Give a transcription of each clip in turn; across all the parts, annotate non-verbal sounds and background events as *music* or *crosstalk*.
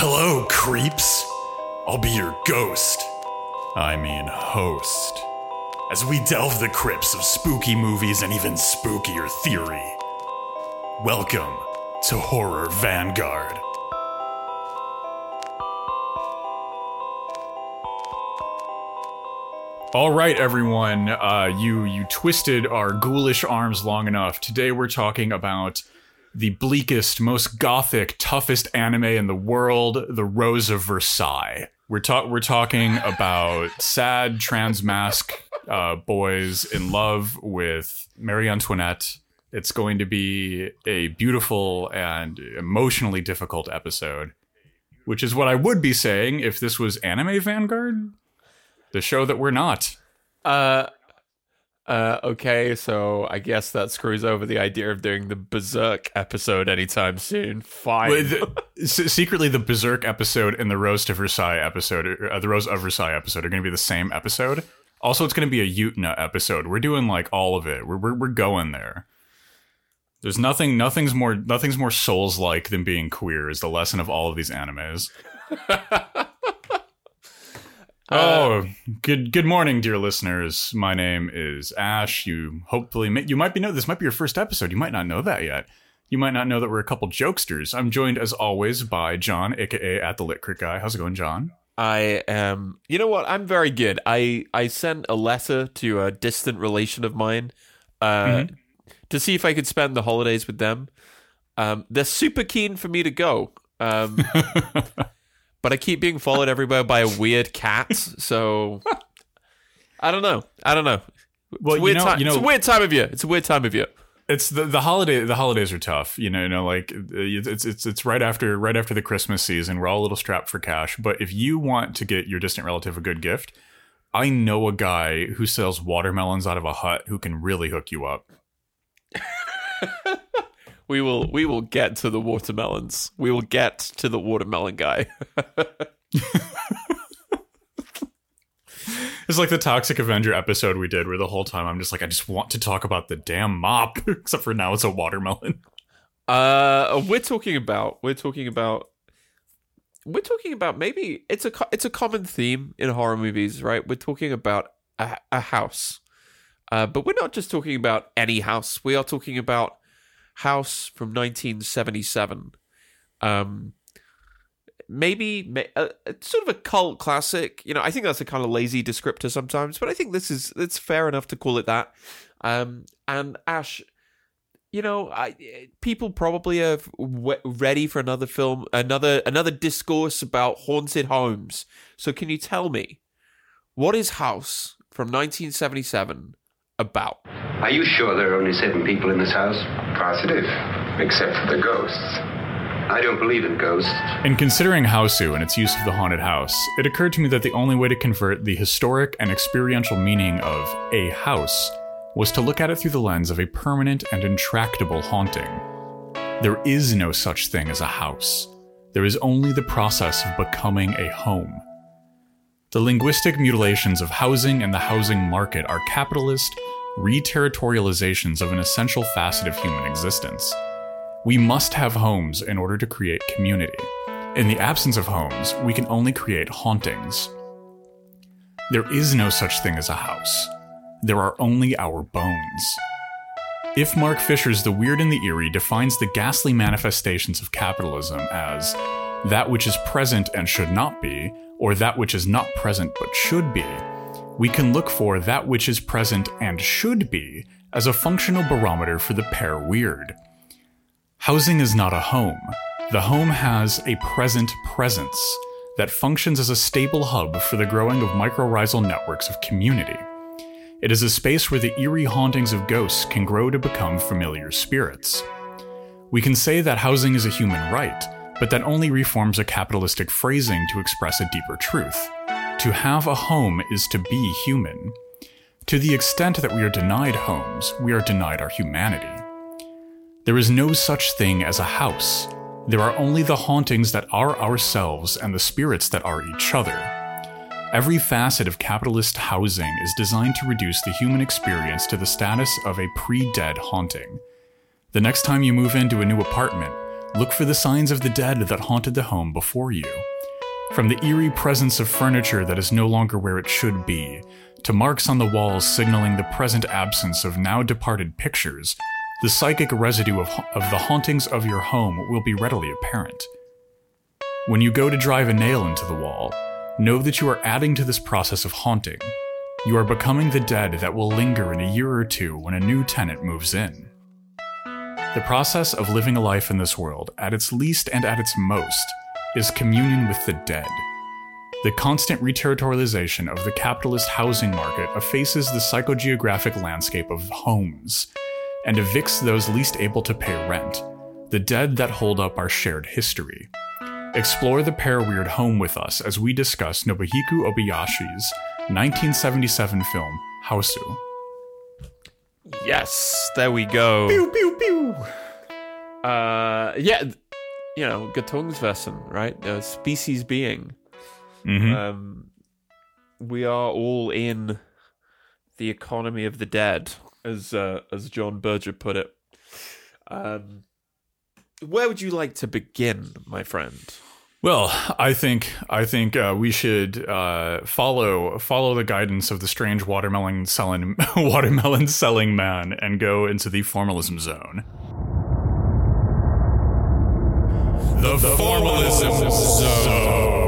Hello, creeps. I'll be your ghost. I mean, host. As we delve the crypts of spooky movies and even spookier theory. Welcome to Horror Vanguard. All right, everyone. Uh, you you twisted our ghoulish arms long enough. Today we're talking about the bleakest, most gothic, toughest anime in the world, The Rose of Versailles. We're talk we're talking about *laughs* sad trans mask uh, boys in love with Marie Antoinette. It's going to be a beautiful and emotionally difficult episode, which is what I would be saying if this was Anime Vanguard, the show that we're not. Uh, uh, okay, so I guess that screws over the idea of doing the Berserk episode anytime soon. Fine. S- secretly, the Berserk episode and the Rose to Versailles episode, uh, the Rose of Versailles episode, are going to be the same episode. Also, it's going to be a Utena episode. We're doing like all of it. We're we're, we're going there. There's nothing, nothing's more, nothing's more souls like than being queer. Is the lesson of all of these animes. *laughs* Oh, good good morning, dear listeners. My name is Ash. You hopefully you might be know this might be your first episode. You might not know that yet. You might not know that we're a couple jokesters. I'm joined as always by John, aka at the Lit Crit Guy. How's it going, John? I am. You know what? I'm very good. I I sent a letter to a distant relation of mine, uh, Mhm. to see if I could spend the holidays with them. Um, they're super keen for me to go. Um, *laughs* but I keep being followed everywhere by a *laughs* weird cat. So I don't know. I don't know. Well, it's a you weird know, time. you know, it's a weird time of year. It's a weird time of year. it's the the holiday the holidays are tough you know you know like it's it's it's right after right after the christmas season we're all a little strapped for cash but if you want to get your distant relative a good gift i know a guy who sells watermelons out of a hut who can really hook you up *laughs* We will we will get to the watermelons. We will get to the watermelon guy. *laughs* it's like the toxic avenger episode we did where the whole time i'm just like i just want to talk about the damn mop *laughs* except for now it's a watermelon Uh, we're talking about we're talking about we're talking about maybe it's a it's a common theme in horror movies, right? We're talking about a, a house, uh, but we're not just talking about any house. We are talking about House from 1977. Um, maybe ma- a, a sort of a cult classic. You know, I think that's a kind of lazy descriptor sometimes, but I think this is it's fair enough to call it that. Um, and Ash, you know, I people probably are ready for another film, another another discourse about haunted homes. So, can you tell me what is House from 1977 about? Are you sure there are only seven people in this house? Positive, except for the ghosts. I don't believe in ghosts. In considering Hausu and its use of the haunted house, it occurred to me that the only way to convert the historic and experiential meaning of a house was to look at it through the lens of a permanent and intractable haunting. There is no such thing as a house. There is only the process of becoming a home. The linguistic mutilations of housing and the housing market are capitalist reterritorializations of an essential facet of human existence. We must have homes in order to create community. In the absence of homes, we can only create hauntings. There is no such thing as a house. There are only our bones. If Mark Fisher's The Weird and the Eerie defines the ghastly manifestations of capitalism as that which is present and should not be, or that which is not present but should be, we can look for that which is present and should be as a functional barometer for the paraweird. Housing is not a home. The home has a present presence that functions as a stable hub for the growing of mycorrhizal networks of community. It is a space where the eerie hauntings of ghosts can grow to become familiar spirits. We can say that housing is a human right, but that only reforms a capitalistic phrasing to express a deeper truth. To have a home is to be human. To the extent that we are denied homes, we are denied our humanity. There is no such thing as a house. There are only the hauntings that are ourselves and the spirits that are each other. Every facet of capitalist housing is designed to reduce the human experience to the status of a pre dead haunting. The next time you move into a new apartment, look for the signs of the dead that haunted the home before you. From the eerie presence of furniture that is no longer where it should be, to marks on the walls signaling the present absence of now departed pictures, the psychic residue of, of the hauntings of your home will be readily apparent. When you go to drive a nail into the wall, know that you are adding to this process of haunting. You are becoming the dead that will linger in a year or two when a new tenant moves in. The process of living a life in this world, at its least and at its most, is communion with the dead. The constant reterritorialization of the capitalist housing market effaces the psychogeographic landscape of homes and evicts those least able to pay rent, the dead that hold up our shared history. Explore the Paraweird home with us as we discuss Nobuhiko Obayashi's 1977 film, Hausu. Yes, there we go. Pew, pew, pew. Uh, yeah, you know, Gattungswesen, right? The species being. Mhm. Um, we are all in the economy of the dead, as uh, as John Berger put it. Um, where would you like to begin, my friend? Well, I think I think uh, we should uh, follow follow the guidance of the strange watermelon selling *laughs* watermelon selling man and go into the formalism zone. The, formalism, zone.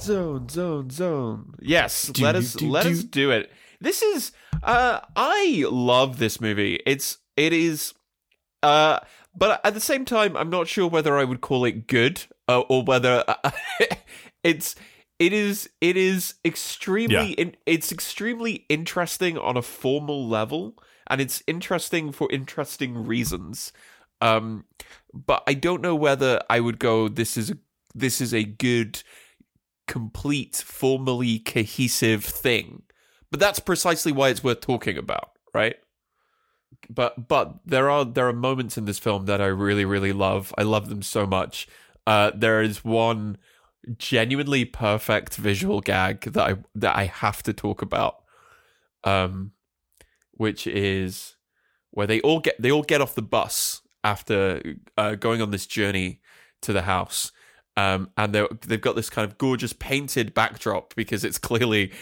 Zone, zone, zone. Yes, Do, let us do, let do. us do it. This is uh I love this movie. It's it is uh but at the same time I'm not sure whether I would call it good uh, or whether *laughs* it's it is it is extremely Yeah. in, it's extremely interesting on a formal level and it's interesting for interesting reasons. Um but I don't know whether I would go this is a this is a good complete formally cohesive thing but that's precisely why it's worth talking about right? But but there are there are moments in this film that i really really love. I love them so much. Uh there is one genuinely perfect visual gag that i that i have to talk about um which is where they all get they all get off the bus after uh, going on this journey to the house. Um, and they they've got this kind of gorgeous painted backdrop because it's clearly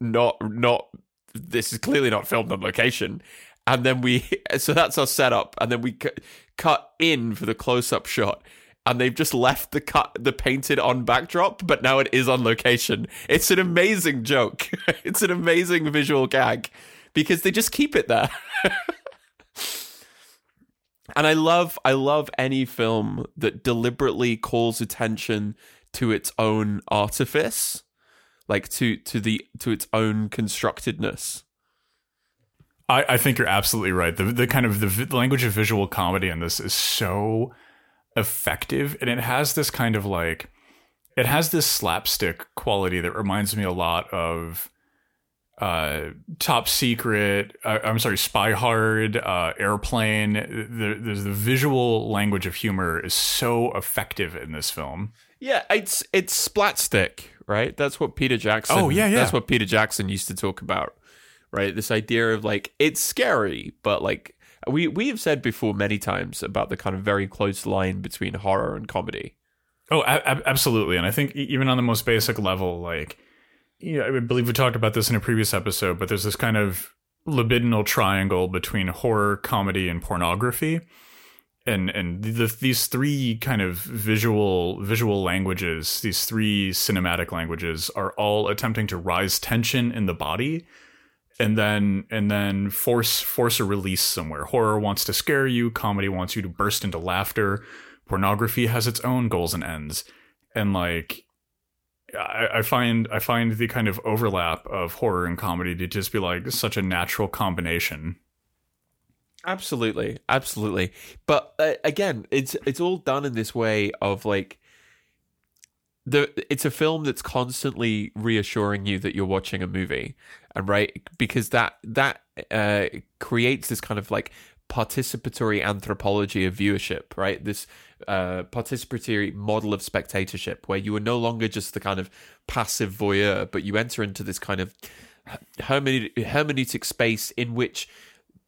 not not this is clearly not filmed on location. And then we *laughs* so that's our setup. And then we cu- cut in for the close up shot. And they've just left the cut the painted on backdrop but now it is on location. It's an amazing joke. *laughs* It's an amazing visual gag because they just keep it there. *laughs* And I love I love any film that deliberately calls attention to its own artifice, like to to the to its own constructedness. I, I think you're absolutely right. The the kind of the vi- language of visual comedy in this is so effective, and it has this kind of like it has this slapstick quality that reminds me a lot of uh, Top Secret. Uh, I'm sorry, Spy Hard, uh, Airplane. The, the the visual language of humor is so effective in this film. Yeah, it's it's splatstick, right? That's what Peter Jackson. Oh, yeah, yeah. That's what Peter Jackson used to talk about, right? This idea of like it's scary, but like we we have said before many times about the kind of very close line between horror and comedy. Oh, ab- absolutely. And I think even on the most basic level, like, yeah, I believe we talked about this in a previous episode, but there's this kind of libidinal triangle between horror, comedy, and pornography. And and the, these three kind of visual visual languages, these three cinematic languages, are all attempting to rise tension in the body, and then and then force force a release somewhere. Horror wants to scare you, comedy wants you to burst into laughter, pornography has its own goals and ends. And like I, I find i find the kind of overlap of horror and comedy to just be like such a natural combination Absolutely, absolutely. But uh, again, it's it's all done in this way of like the it's a film that's constantly reassuring you that you're watching a movie, and right because that that uh, creates this kind of like participatory anthropology of viewership, right? This uh, participatory model of spectatorship where you are no longer just the kind of passive voyeur, but you enter into this kind of hermeneutic, hermeneutic space in which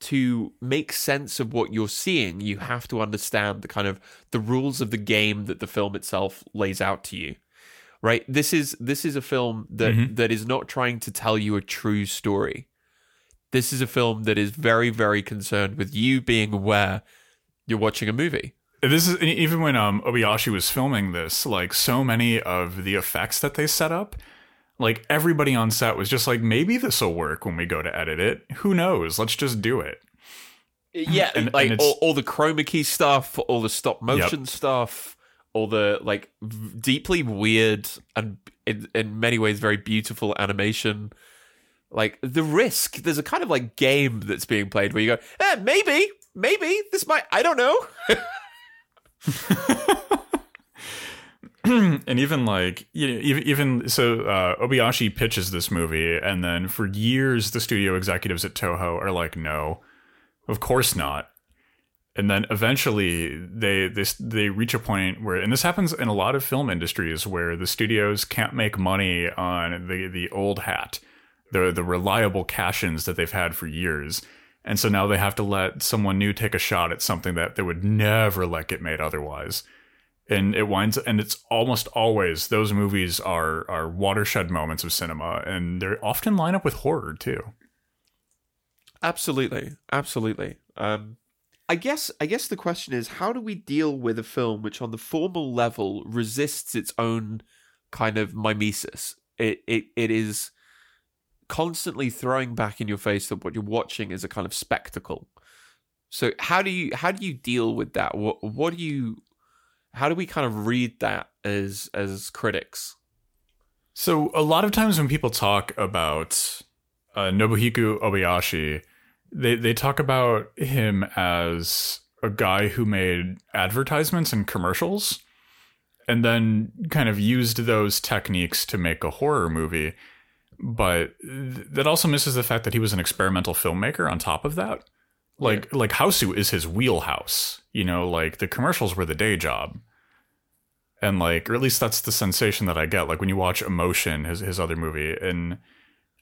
to make sense of what you're seeing, you have to understand the kind of the rules of the game that the film itself lays out to you. Right? This is this is a film that Mhm. that is not trying to tell you a true story. This is a film that is very very concerned with you being aware you're watching a movie. This is even when um, Obayashi was filming this, like so many of the effects that they set up, like everybody on set was just like, maybe this will work when we go to edit it. Who knows? Let's just do it. Yeah, And- like and all, all the chroma key stuff, all the stop motion stuff, all the like v- deeply weird and in, in many ways very beautiful animation. Like the risk, there's a kind of like game that's being played where you go, eh, maybe, maybe this might, I don't know. *laughs* *laughs* *clears throat* and even like you know, even even so uh, Obayashi pitches this movie and then for years the studio executives at Toho are like no of course not. And then eventually they this they reach a point where and this happens in a lot of film industries where the studios can't make money on the the old hat the the reliable cash-ins that they've had for years. And so now they have to let someone new take a shot at something that they would never let get made otherwise and it winds and it's almost always those movies are are watershed moments of cinema and they often line up with horror too Absolutely, absolutely. Um, I guess I guess the question is how do we deal with a film which, on the formal level, resists its own kind of mimesis? It it it is constantly throwing back in your face that what you're watching is a kind of spectacle. So how do you how do you deal with that? What what do you how do we kind of read that as as critics? so a lot of times when people talk about uh, nobuhiko obayashi they they talk about him as a guy who made advertisements and commercials and then kind of used those techniques to make a horror movie. But th- that also misses the fact that he was an experimental filmmaker on top of that. Like like Hausu is his wheelhouse you know like the commercials were the day job. And like or at least that's the sensation that I get like when you watch Emotion his his other movie. And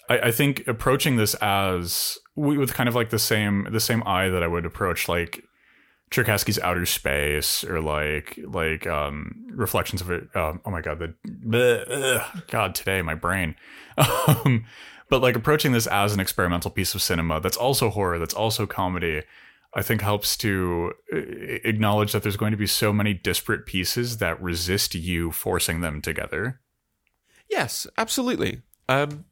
I, I think approaching this as with kind of like the same the same eye that I would approach like Tscherkassky's Outer Space or like like um reflections of it um, oh my god the bleh, ugh, god today my brain. *laughs* Um but like approaching this as an experimental piece of cinema that's also horror that's also comedy I think helps to uh, acknowledge that there's going to be so many disparate pieces that resist you forcing them together. Yes, absolutely. Um,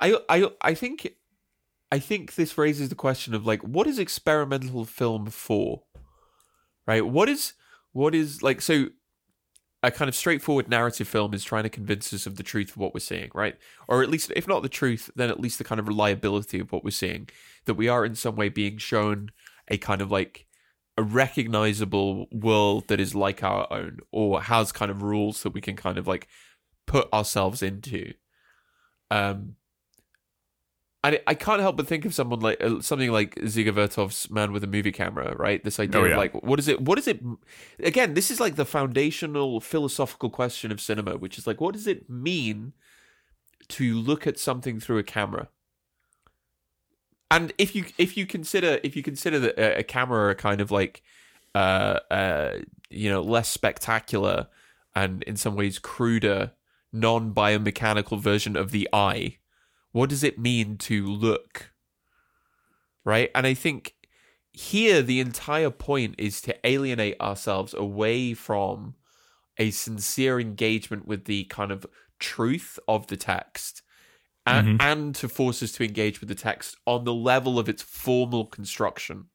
I I I think I think this raises the question of like, what is experimental film for? Right? What is what is like so? A kind of straightforward narrative film is trying to convince us of the truth of what we're seeing, right? Or at least, if not the truth, then at least the kind of reliability of what we're seeing. That we are in some way being shown a kind of like a recognizable world that is like our own, or has kind of rules that we can kind of like put ourselves into. Um, and I can't help but think of someone like uh, something like Dziga Vertov's "Man with a Movie Camera," right? This idea Oh, of like, what is it? What is it? Again, this is like the foundational philosophical question of cinema, which is like, what does it mean to look at something through a camera? And if you if you consider if you consider that a, camera a kind of like uh uh you know less spectacular and in some ways cruder non biomechanical version of the eye what does it mean to look? Right? And i think here the entire point is to alienate ourselves away from a sincere engagement with the kind of truth of the text and, mm-hmm. and to force us to engage with the text on the level of its formal construction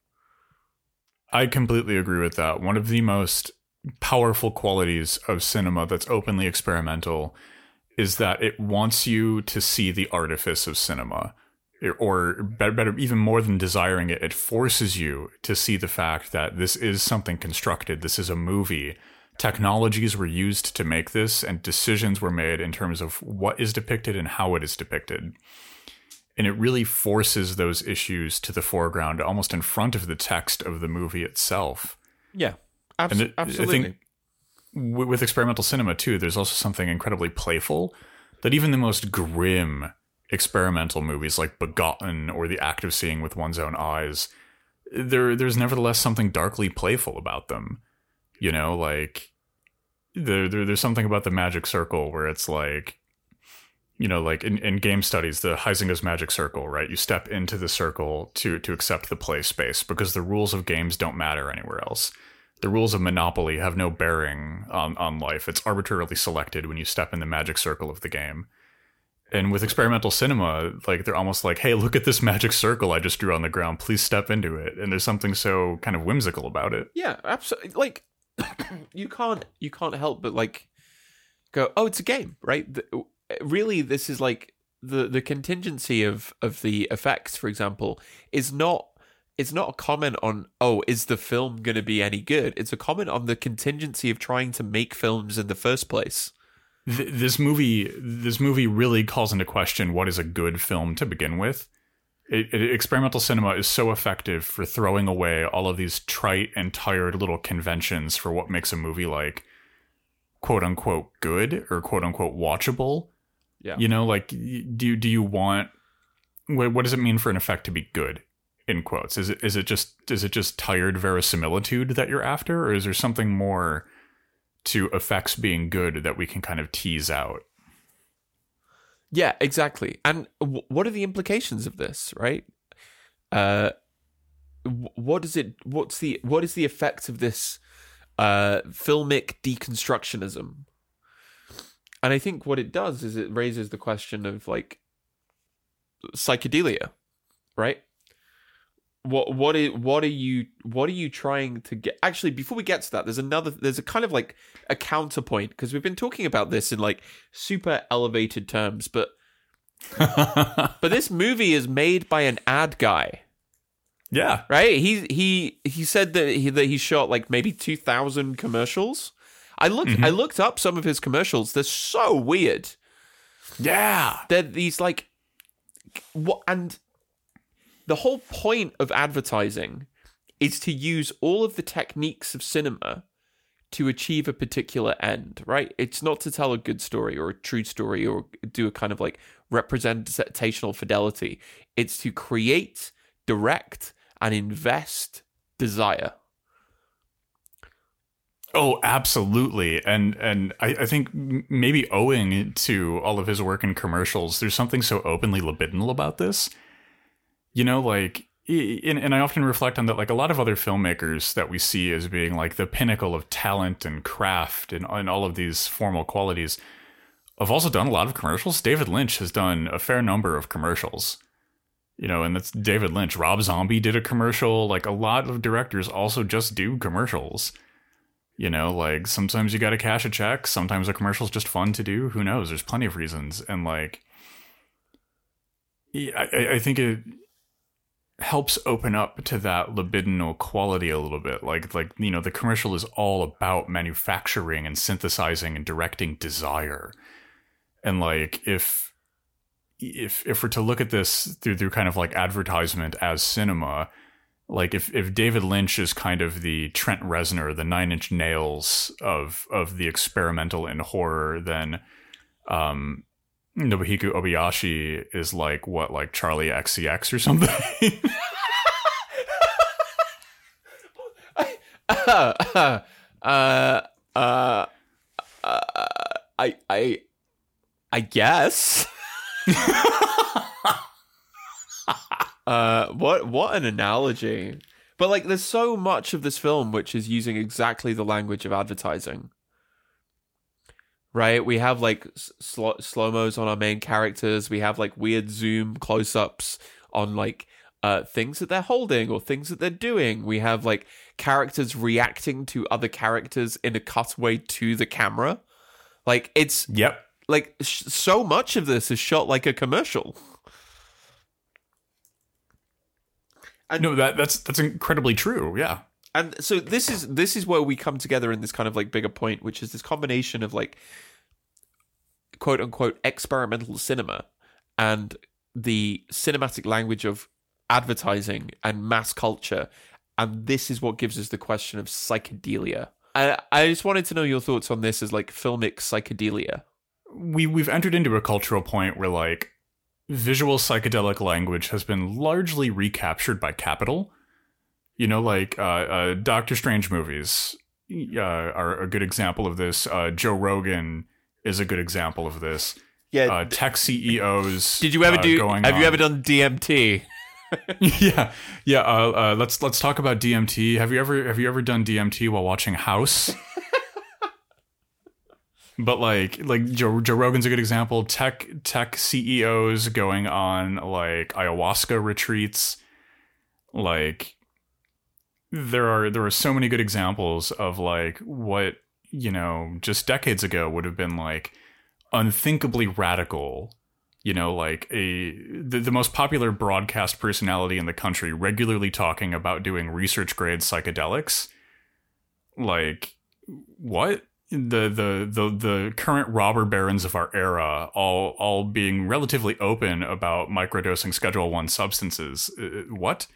I completely agree with that. One of the most powerful qualities of cinema that's openly experimental is that it wants you to see the artifice of cinema. Or better, better, even more than desiring it, it forces you to see the fact that this is something constructed. This is a movie. Technologies were used to make this, and decisions were made in terms of what is depicted and how it is depicted. And it really forces those issues to the foreground almost in front of the text of the movie itself. Yeah abso- it, absolutely i think w- with experimental cinema too there's also something incredibly playful that even the most grim experimental movies like Begotten or The Act of Seeing with One's Own Eyes, there there's nevertheless something darkly playful about them. You know, like there, there there's something about the magic circle where it's like you know, like in, in game studies, the Huizinga's magic circle, right? You step into the circle to to accept the play space because the rules of games don't matter anywhere else. The rules of Monopoly have no bearing on, on life. It's arbitrarily selected when you step in the magic circle of the game. And with experimental cinema, like they're almost like, hey, look at this magic circle I just drew on the ground. Please step into it. And there's something so kind of whimsical about it. Yeah, absolutely. Like *coughs* you can't you can't help but like go, oh, it's a game, right? The, really, this is like the the contingency of of the effects, for example, is not it's not a comment on oh is the film going to be any good? It's a comment on the contingency of trying to make films in the first place. Th- this movie this movie really calls into question what is a good film to begin with it, it, experimental cinema is so effective for throwing away all of these trite and tired little conventions for what makes a movie like quote unquote good or quote unquote watchable. Yeah. You know like do do you want what, what does it mean for an effect to be good in quotes? Is it is it just is it just tired verisimilitude that you're after or is there something more to effects being good that we can kind of tease out yeah exactly. And w- what are the implications of this right? Uh what is it what's the what is the effect of this uh filmic deconstructionism? And i think what it does is it raises the question of like psychedelia right what what is what are you what are you trying to get? Actually before we get to that there's another there's a kind of like a counterpoint because we've been talking about this in like super elevated terms but *laughs* but this movie is made by an ad guy. Yeah. Right? He he he said that he that he shot like maybe 2000 commercials. I looked Mm-hmm. i looked up some of his commercials. They're so weird. Yeah. They're these like what and the whole point of advertising is to use all of the techniques of cinema to achieve a particular end, right? It's not to tell a good story or a true story or do a kind of like representational fidelity. It's to create, direct, and invest desire. Oh, absolutely, and and I, I think maybe owing to all of his work in commercials, there's something so openly libidinal about this. You know, like, and, and I often reflect on that. Like a lot of other filmmakers that we see as being like the pinnacle of talent and craft and, and all of these formal qualities, have also done a lot of commercials. David Lynch has done a fair number of commercials. You know, and that's David Lynch. Rob Zombie did a commercial. Like a lot of directors also just do commercials. You know, like sometimes you got to cash a check. Sometimes a commercial's just fun to do. Who knows? There's plenty of reasons. And like, I, I think it helps open up to that libidinal quality a little bit. Like, like you know, the commercial is all about manufacturing and synthesizing and directing desire. And like, if if if we're to look at this through through kind of like advertisement as cinema, like if if David Lynch is kind of the Trent Reznor, the Nine Inch Nails of of the experimental in horror, then um, Nobuhiko Obayashi is like what, like Charli XCX or something. *laughs* uh, uh, uh, uh, I, I, I guess. *laughs* uh, what, what an analogy! But like, there's so much of this film which is using exactly the language of advertising. Right, we have like sl- slow mos on our main characters. We have like weird zoom close ups on like uh, things that they're holding or things that they're doing. We have like characters reacting to other characters in a cutaway to the camera. Like it's yep. like sh- so much of this is shot like a commercial. No, that that's that's incredibly true. Yeah. And so this is this is where we come together in this kind of like bigger point, which is this combination of like quote unquote experimental cinema and the cinematic language of advertising and mass culture. And this is what gives us the question of psychedelia. I, I just wanted to know your thoughts on this as like filmic psychedelia. we we've entered into a cultural point where like visual psychedelic language has been largely recaptured by Capital. You know, like uh, uh, Doctor Strange movies uh, are a good example of this. Uh, Joe Rogan is a good example of this. Yeah. Uh, tech CEOs. Did you ever uh, do? Going Have you ever done DMT? *laughs* yeah, yeah. Uh, uh, let's let's talk about DMT. Have you ever have you ever done DMT while watching House? *laughs* but like like Joe, Joe Rogan's a good example. Tech tech CEOs going on like ayahuasca retreats. Like there are there are so many good examples of like what you know just decades ago would have been like unthinkably radical you know like a the, the most popular broadcast personality in the country regularly talking about doing research grade psychedelics. Like what? The the the the current robber barons of our era all all being relatively open about microdosing schedule 1 substances. Uh, what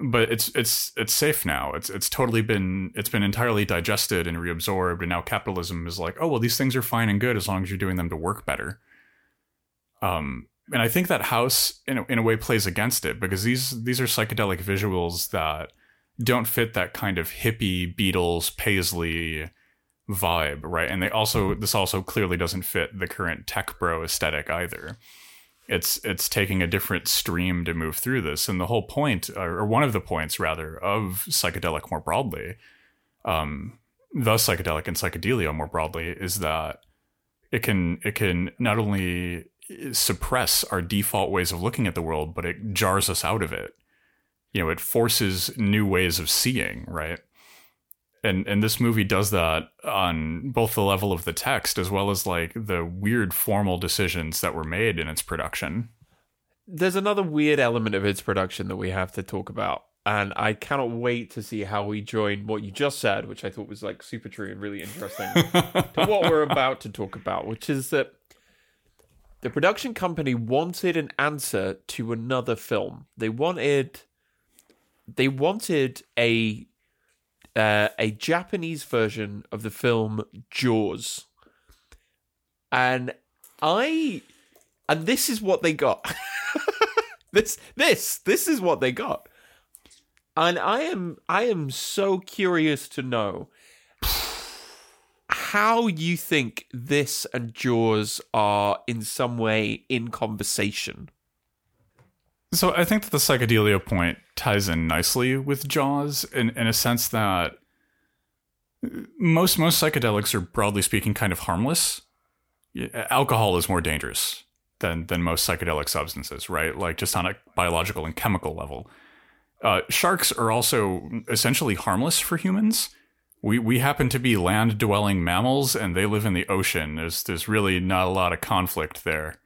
but it's it's it's safe now. It's it's totally been it's been entirely digested and reabsorbed and now capitalism is like oh well these things are fine and good as long as you're doing them to work better. Um and i think that house in a, in a way plays against it because these these are psychedelic visuals that don't fit that kind of hippie beatles paisley vibe right? And they also this also clearly doesn't fit the current tech bro aesthetic either it's it's taking a different stream to move through this. And the whole point or one of the points rather of psychedelic more broadly um the psychedelic and psychedelia more broadly is that it can it can not only suppress our default ways of looking at the world but it jars us out of it. You know it forces new ways of seeing right and and this movie does that on both the level of the text as well as like the weird formal decisions that were made in its production There's another weird element of its production that we have to talk about, and I cannot wait to see how we join what you just said, which I thought was like super true and really interesting, *laughs* to what we're about to talk about, which is that the production company wanted an answer to another film. They wanted they wanted a uh, a Japanese version of the film Jaws, and I and this is what they got. *laughs* this this this is what they got, and I am I am so curious to know how you think this and Jaws are in some way in conversation. So I think that the psychedelia point ties in nicely with Jaws in, in a sense that most most psychedelics are broadly speaking kind of harmless. Alcohol is more dangerous than than most psychedelic substances, right? Like just on a biological and chemical level. Uh, sharks are also essentially harmless for humans. We we happen to be land dwelling mammals, and they live in the ocean. There's there's really not a lot of conflict there.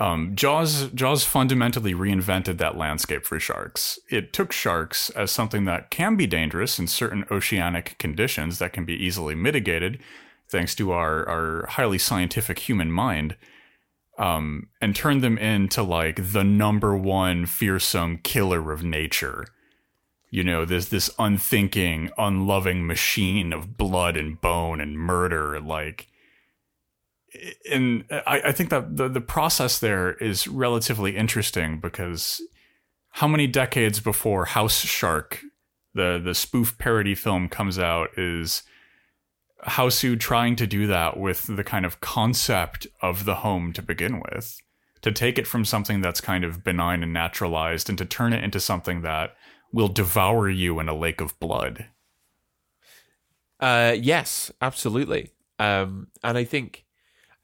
Um, Jaws Jaws fundamentally reinvented that landscape for sharks. It took sharks as something that can be dangerous in certain oceanic conditions that can be easily mitigated, thanks to our our highly scientific human mind, um, and turned them into like the number one fearsome killer of nature. You know, this this unthinking, unloving machine of blood and bone and murder, like and I, I think that the, the process there is relatively interesting because how many decades before House Shark, the the spoof parody film comes out, is Hausu trying to do that with the kind of concept of the home to begin with, to take it from something that's kind of benign and naturalized and to turn it into something that will devour you in a lake of blood. Uh, yes, absolutely. Um, and I think,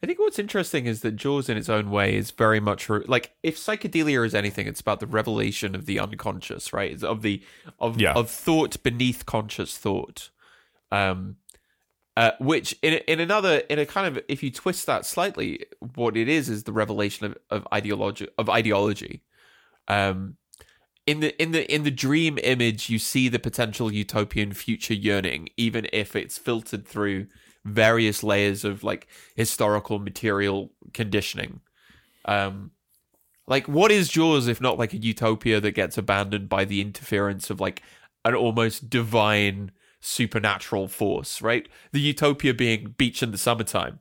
I think what's interesting is that Jaws, in its own way, is very much re- like if psychedelia is anything, it's about the revelation of the unconscious, right? It's of the of Yeah. of thought beneath conscious thought. Um, uh, which in in another in a kind of if you twist that slightly, what it is is the revelation of, of ideology of ideology. Um, in the in the in the dream image, you see the potential utopian future yearning, even if it's filtered through various layers of like historical material conditioning. Um, like what is Jaws if not like a utopia that gets abandoned by the interference of like an almost divine supernatural force, right? The utopia being beach in the summertime.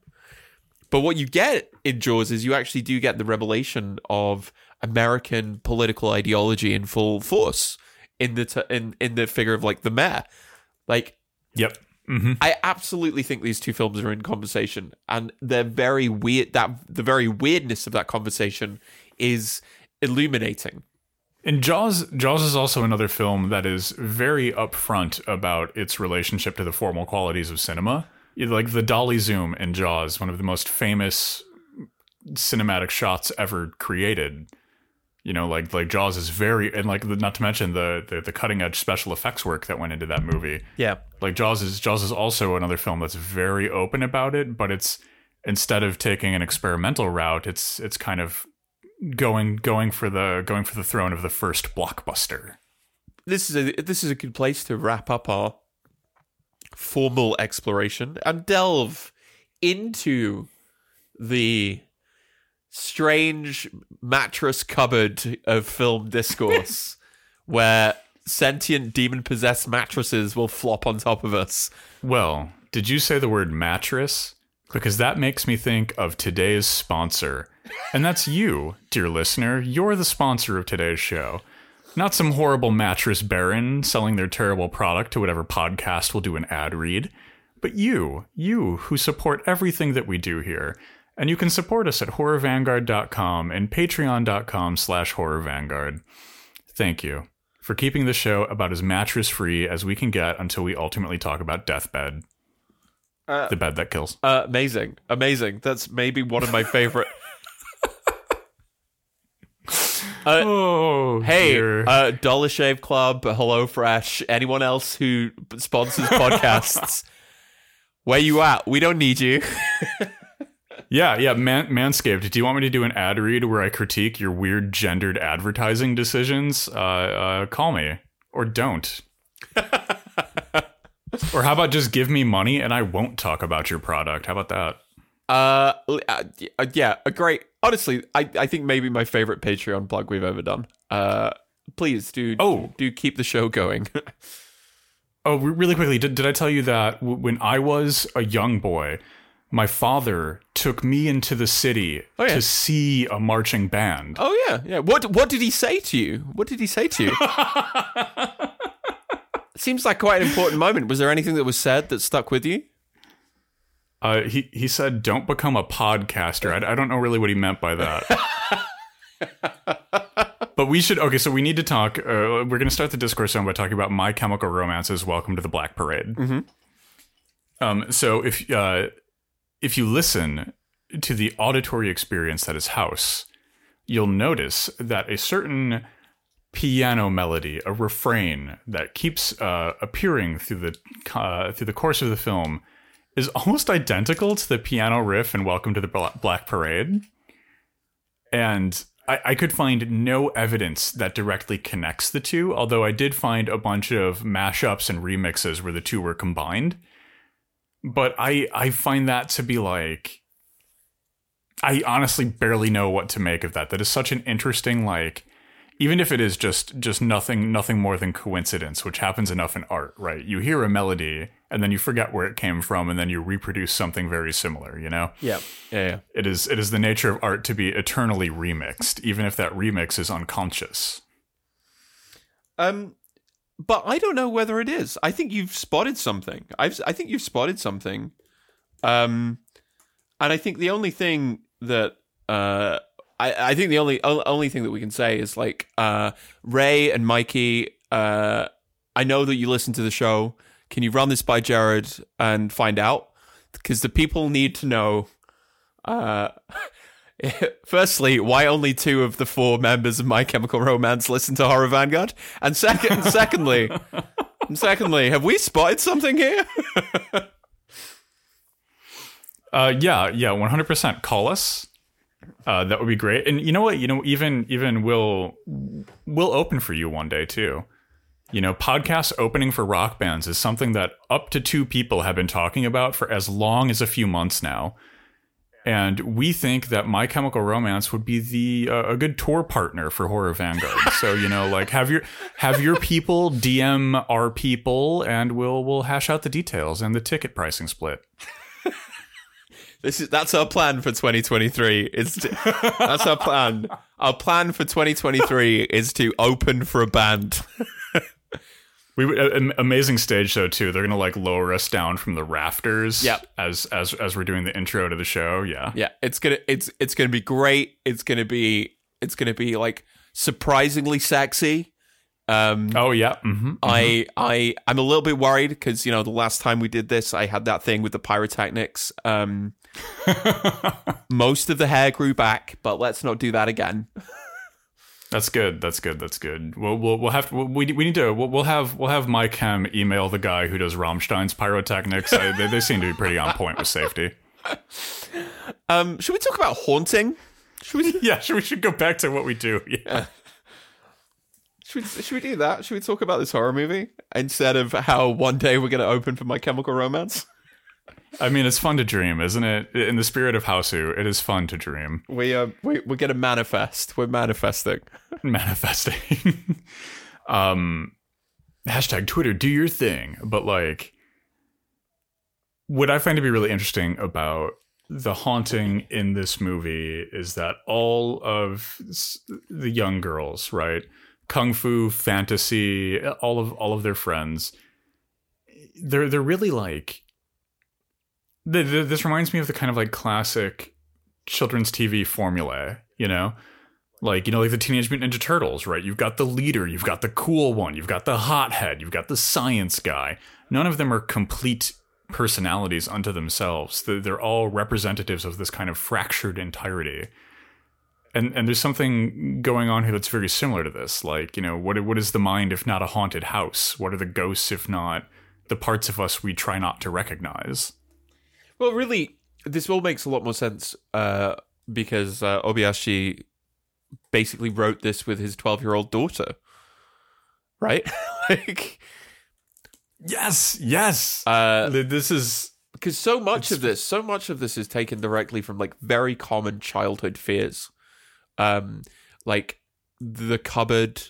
But what you get in Jaws is you actually do get the revelation of American political ideology in full force in the t- in in the figure of like the mayor. Like Yep. Hmm I absolutely think these two films are in conversation, and they're very weird. That the very weirdness of that conversation is illuminating. And Jaws Jaws is also another film that is very upfront about its relationship to the formal qualities of cinema. Like the dolly zoom in Jaws, one of the most famous cinematic shots ever created. You know, like like Jaws is very and like not to mention the the, the cutting edge special effects work that went into that movie. Yeah, Like Jaws is Jaws is also another film that's very open about it, but it's instead of taking an experimental route, it's it's kind of going going for the going for the throne of the first blockbuster. this is a this is a good place to wrap up our formal exploration and delve into the strange mattress cupboard of film discourse *laughs* where sentient demon possessed mattresses will flop on top of us. Well, did you say the word mattress? Because that makes me think of today's sponsor. And that's you, dear listener. You're the sponsor of today's show. Not some horrible mattress baron selling their terrible product to whatever podcast will do an ad read, but you, you who support everything that we do here. And you can support us at horrorvanguard.com and patreon.com slash horrorvanguard. Thank you for keeping the show about as mattress free as we can get until we ultimately talk about Deathbed. the bed that kills. Uh, amazing, amazing. That's maybe one of my favorite. *laughs* Uh, Oh, Hey, dear. uh, Dollar Shave Club, Hello Fresh, anyone else who sponsors podcasts, *laughs* where you at? We don't need you. *laughs* yeah, yeah. Man- Manscaped. Do you want me to do an ad read where I critique your weird gendered advertising decisions? Uh, uh, call me or don't. *laughs* or how about just give me money and I won't talk about your product? How about that? Uh, uh, yeah, a great. Honestly, I, I think maybe my favorite Patreon plug we've ever done. Uh, please do Oh. do keep the show going. *laughs* Oh, really quickly, did, did I tell you that when I was a young boy, my father took me into the city Oh, yeah. to see a marching band? oh yeah, yeah. What what did he say to you? What did he say to you? *laughs* Seems like quite an important moment. Was there anything that was said that stuck with you? Uh, he he said, "Don't become a podcaster." I, I don't know really what he meant by that. *laughs* but we should. Okay, so we need to talk. Uh, we're going to start the discourse on by talking about My Chemical Romance's "Welcome to the Black Parade." Um, so if uh, if you listen to the auditory experience that is House, you'll notice that a certain piano melody, a refrain that keeps uh, appearing through the uh, through the course of the film, is almost identical to the piano riff in "Welcome to the Black Parade," and I, I could find no evidence that directly connects the two. Although I did find a bunch of mashups and remixes where the two were combined. But I I find that to be like I honestly barely know what to make of that. That is such an interesting like even if it is just just nothing nothing more than coincidence, which happens enough in art, right? You hear a melody and then you forget where it came from and then you reproduce something very similar, you know? Yeah, yeah, yeah. It is it is the nature of art to be eternally remixed, even if that remix is unconscious. Um, but I don't know whether it is. I think you've spotted something. I've I think you've spotted something. Um, and I think the only thing that uh. I, I think the only only thing that we can say is like uh, Ray and Mikey. Uh, I know that you listen to the show. Can you run this by Gerard and find out? Because the people need to know. Uh, *laughs* firstly, why only two of the four members of My Chemical Romance listen to Horror Vanguard? And second, *laughs* secondly, secondly, have we spotted something here? *laughs* Uh, yeah, yeah, one hundred percent. Call us. Uh, that would be great. And you know what? You know, even even we'll we'll open for you one day too. You know, podcast opening for rock bands is something that up to two people have been talking about for as long as a few months now. And we think that My Chemical Romance would be the uh, a good tour partner for Horror Vanguard. *laughs* so you know, like have your have your people DM our people, and we'll we'll hash out the details and the ticket pricing split. *laughs* This is that's our plan for 2023. It's to, that's our plan. Our plan for 2023 is to open for a band. *laughs* We an amazing stage show too. They're gonna like lower us down from the rafters. Yep. As as as we're doing the intro to the show. Yeah. Yeah, it's gonna it's it's gonna be great. It's gonna be it's gonna be like surprisingly sexy. Um, Oh yeah. Mm-hmm, I I I'm a little bit worried because you know the last time we did this, I had that thing with the pyrotechnics. Um, *laughs* most of the hair grew back, but let's not do that again. That's good. That's good. That's good. We'll we'll, we'll have to, we we need to we'll, we'll have we'll have Mike Hem email the guy who does Rammstein's pyrotechnics. I, they, they seem to be pretty on point with safety. *laughs* Um, should we talk about haunting? Should we *laughs* Yeah. Should we should go back to what we do? Yeah. should we, should we do that? Should we talk about this horror movie instead of how one day we're going to open for My Chemical Romance? I mean, it's fun to dream, isn't it? In the spirit of Hausu, it is fun to dream. We uh we we're to manifest. We're manifesting. *laughs* manifesting. *laughs* um, hashtag Twitter, do your thing. But like, what I find to be really interesting about the haunting in this movie is that all of the young girls, right, kung fu, fantasy, all of all of their friends, they're they're really like. Th- th- This reminds me of the kind of like classic children's TV formula, you know, like you know like the teenage mutant ninja turtles right? You've got the leader you've got the cool one you've got the hothead you've got the science guy. None of them are complete personalities unto themselves. They're all representatives of this kind of fractured entirety. And and there's something going on here that's very similar to this like you know what what is the mind if not a haunted house? What are the ghosts if not the parts of us we try not to recognize Well, really, this all makes a lot more sense uh, because uh, Obayashi basically wrote this with his 12 year old daughter, right? *laughs* like, yes! Yes! Uh, this is because so much of this, so much of this is taken directly from like very common childhood fears, um, like the cupboard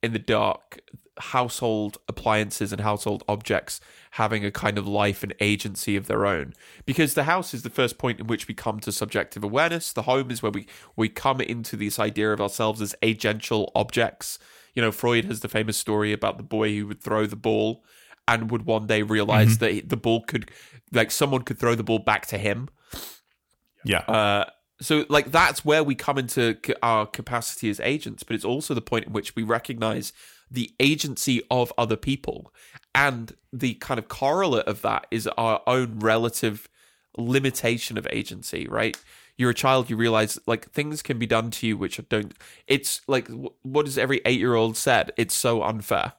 in the dark, household appliances and household objects having a kind of life and agency of their own. Because the house is the first point in which we come to subjective awareness. The home is where we we come into this idea of ourselves as agential objects. You know, Freud has the famous story about the boy who would throw the ball and would one day realize that the ball could like someone could throw the ball back to him yeah uh so like that's where we come into our capacity as agents but it's also the point in which we recognize the agency of other people and the kind of correlate of that is our own relative limitation of agency right you're a child you realize like things can be done to you which don't it's like what has every 8 year old said it's so unfair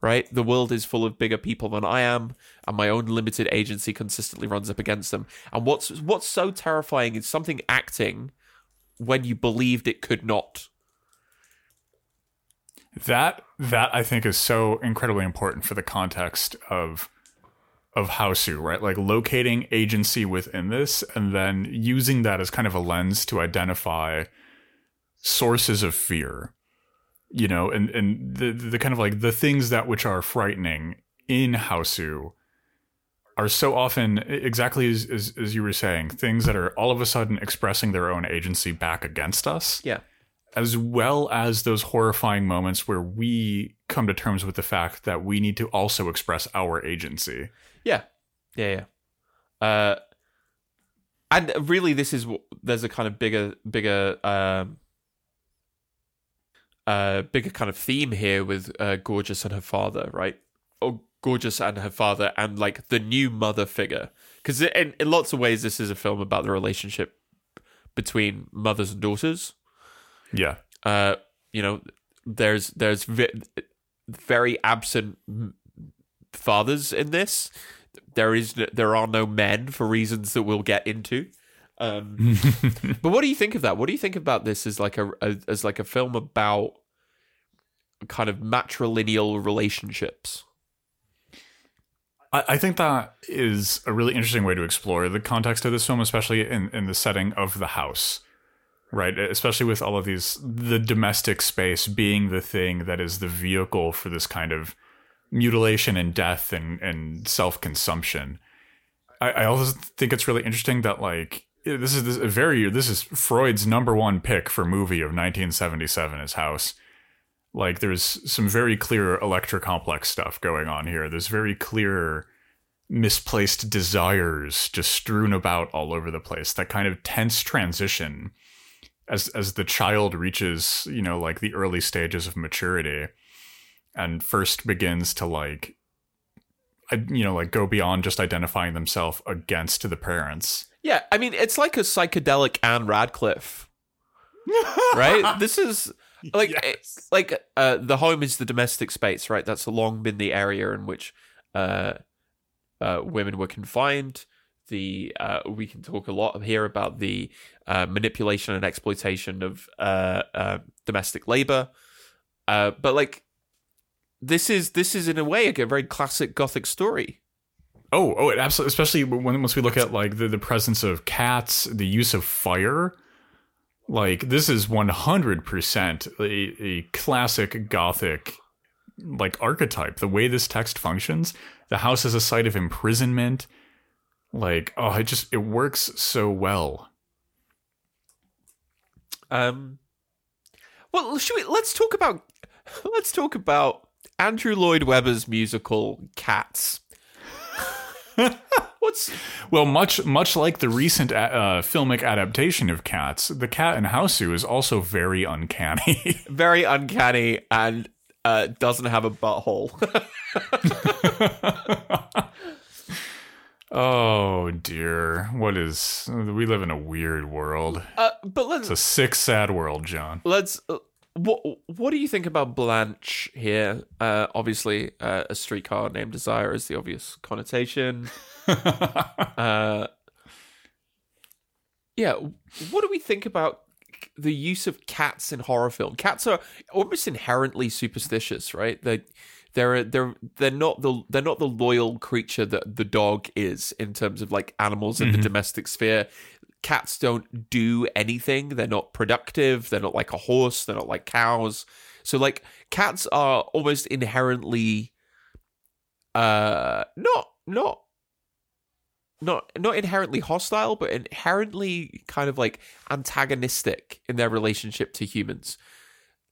right? The world is full of bigger people than I am, and my own limited agency consistently runs up against them. And what's what's so terrifying is something acting when you believed it could not. That that I think is so incredibly important for the context of of Hausu, right? Like locating agency within this and then using that as kind of a lens to identify sources of fear. You know, and and the the kind of like the things that which are frightening in Hausu are so often exactly as, as as you were saying, things that are all of a sudden expressing their own agency back against us Yeah. As well as those horrifying moments where we come to terms with the fact that we need to also express our agency. Yeah. Yeah, yeah. Uh and really this is there's a kind of bigger bigger um uh bigger kind of theme here with uh Gorgeous and her father, right? Or Gorgeous and her father and like the new mother figure. Cuz in in lots of ways this is a film about the relationship between mothers and daughters. Yeah. Uh you know, there's there's vi- very absent fathers in this. There is there are no men for reasons that we'll get into. Um, *laughs* but what do you think of that? What do you think about this as like a, a as like a film about kind of matrilineal relationships? I, I think that is a really interesting way to explore the context of this film, especially in, in the setting of the house. Right, especially with all of these, the domestic space being the thing that is the vehicle for this kind of mutilation and death and, and self consumption. I, I also think it's really interesting that like this is this very this is Freud's number one pick for movie of 1977 is House. Like there's some very clear Electra complex stuff going on here. There's very clear misplaced desires just strewn about all over the place. That kind of tense transition as as the child reaches, you know, like the early stages of maturity and first begins to like you know, like go beyond just identifying themselves against the parents. Yeah, I mean, it's like a psychedelic Ann Radcliffe, *laughs* right? This is like yes. like uh, the home is the domestic space, right? That's long been the area in which uh, uh, women were confined. The uh, we can talk a lot here about the uh, manipulation and exploitation of uh, domestic labor, but like this is this is in a way like a very classic gothic story. Oh, oh, it absolutely. Especially when once we look at like the, the presence of cats, the use of fire. Like this is one hundred percent a classic gothic like archetype. The way this text functions, the house is a site of imprisonment. Like oh, it just it works so well. Um. Well, should we? Let's talk about. *laughs* Let's talk about Andrew Lloyd Webber's musical Cats. *laughs* What's well, much much like the recent uh, filmic adaptation of Cats, the cat in Hausu is also very uncanny. *laughs* very uncanny and uh, doesn't have a butthole. Oh dear, what is? We live in a weird world. Uh, but let's. It's a sick, sad world, John. Let's uh, what What do you think about Blanche here? Uh, obviously, uh, a streetcar named Desire is the obvious connotation. *laughs* uh, yeah, what do we think about the use of cats in horror film? Cats are almost inherently superstitious, right? They they're they're they're not the they're not the loyal creature that the dog is in terms of like animals in mm-hmm. the domestic sphere cats don't do anything. They're not productive. They're not like a horse. They're not like cows. So like cats are almost inherently uh not not not not inherently hostile, but inherently kind of like antagonistic in their relationship to humans.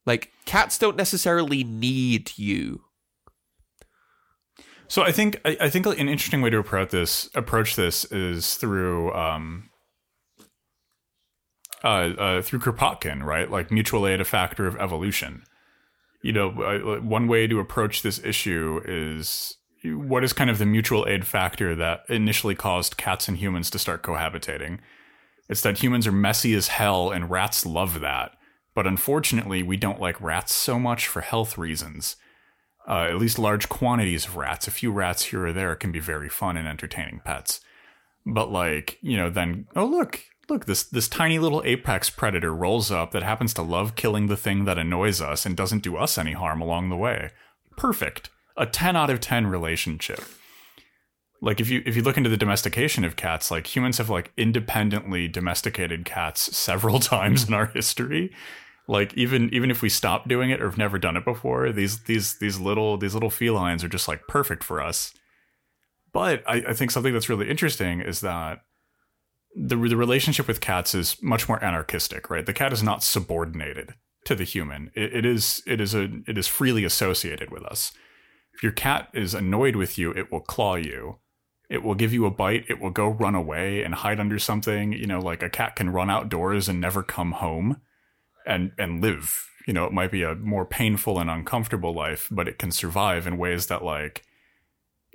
Like cats don't necessarily need you. So I think I, I think an interesting way to approach this approach this is through um, uh, uh, through Kropotkin, right? Like mutual aid, a factor of evolution. You know, uh, one way to approach this issue is what is kind of the mutual aid factor that initially caused cats and humans to start cohabitating. It's that humans are messy as hell and rats love that. But unfortunately, we don't like rats so much for health reasons. Uh, at least large quantities of rats, a few rats here or there, can be very fun and entertaining pets. But like, you know, then oh look, look, this this tiny little apex predator rolls up that happens to love killing the thing that annoys us and doesn't do us any harm along the way. Perfect. A 10 out of 10 relationship. Like if you if you look into the domestication of cats, like humans have like independently domesticated cats *laughs* several times in our history. Like even even if we stop doing it or have never done it before, these these these little these little felines are just like perfect for us. But I, I think something that's really interesting is that the the relationship with cats is much more anarchistic, right? The cat is not subordinated to the human. It, it is it is a it is freely associated with us. If your cat is annoyed with you, it will claw you. It will give you a bite. It will go run away and hide under something. You know, like a cat can run outdoors and never come home, and and live. You know, it might be a more painful and uncomfortable life, but it can survive in ways that like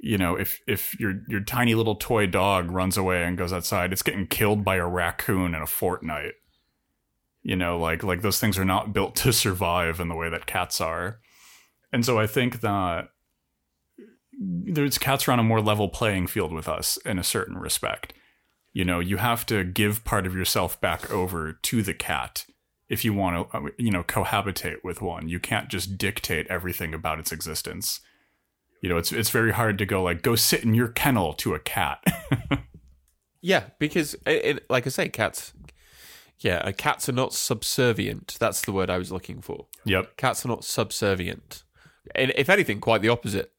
you know, if if your your tiny little toy dog runs away and goes outside, it's getting killed by a raccoon in a fortnight. You know, like like those things are not built to survive in the way that cats are. And so I think that there's cats are on a more level playing field with us in a certain respect. You know, you have to give part of yourself back over to the cat if you want to, uh, you know, cohabitate with one. You can't just dictate everything about its existence you know, it's it's very hard to go like go sit in your kennel to a cat. *laughs* yeah, because it, it, like I say, cats. Yeah, uh, cats are not subservient. That's the word I was looking for. Yep, cats are not subservient, and if anything, quite the opposite.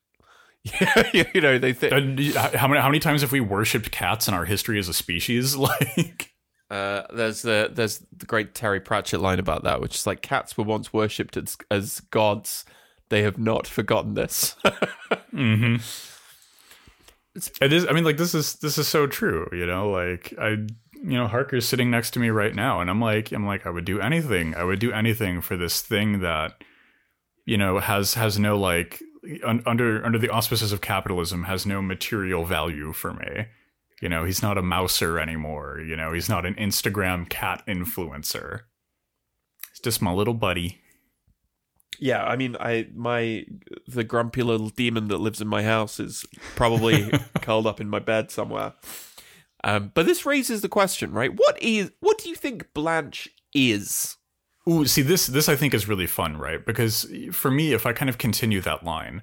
Yeah, *laughs* you know they think. How many how many times have we worshipped cats in our history as a species? *laughs* Like, Uh, there's the there's the great Terry Pratchett line about that, which is like cats were once worshipped as, as gods. They have not forgotten this. *laughs* it is. I mean, like this is this is so true. You know, like I, you know, Harker's sitting next to me right now, and I'm like, I'm like, I would do anything. I would do anything for this thing that, you know, has has no like un, under under the auspices of capitalism has no material value for me. You know, he's not a mouser anymore. You know, he's not an Instagram cat influencer. He's just my little buddy. yeah, I mean, I my the grumpy little demon that lives in my house is probably *laughs* curled up in my bed somewhere. Um, but this raises the question, right? What is what do you think Blanche is? Ooh, see this this I think is really fun, right? Because for me, if I kind of continue that line,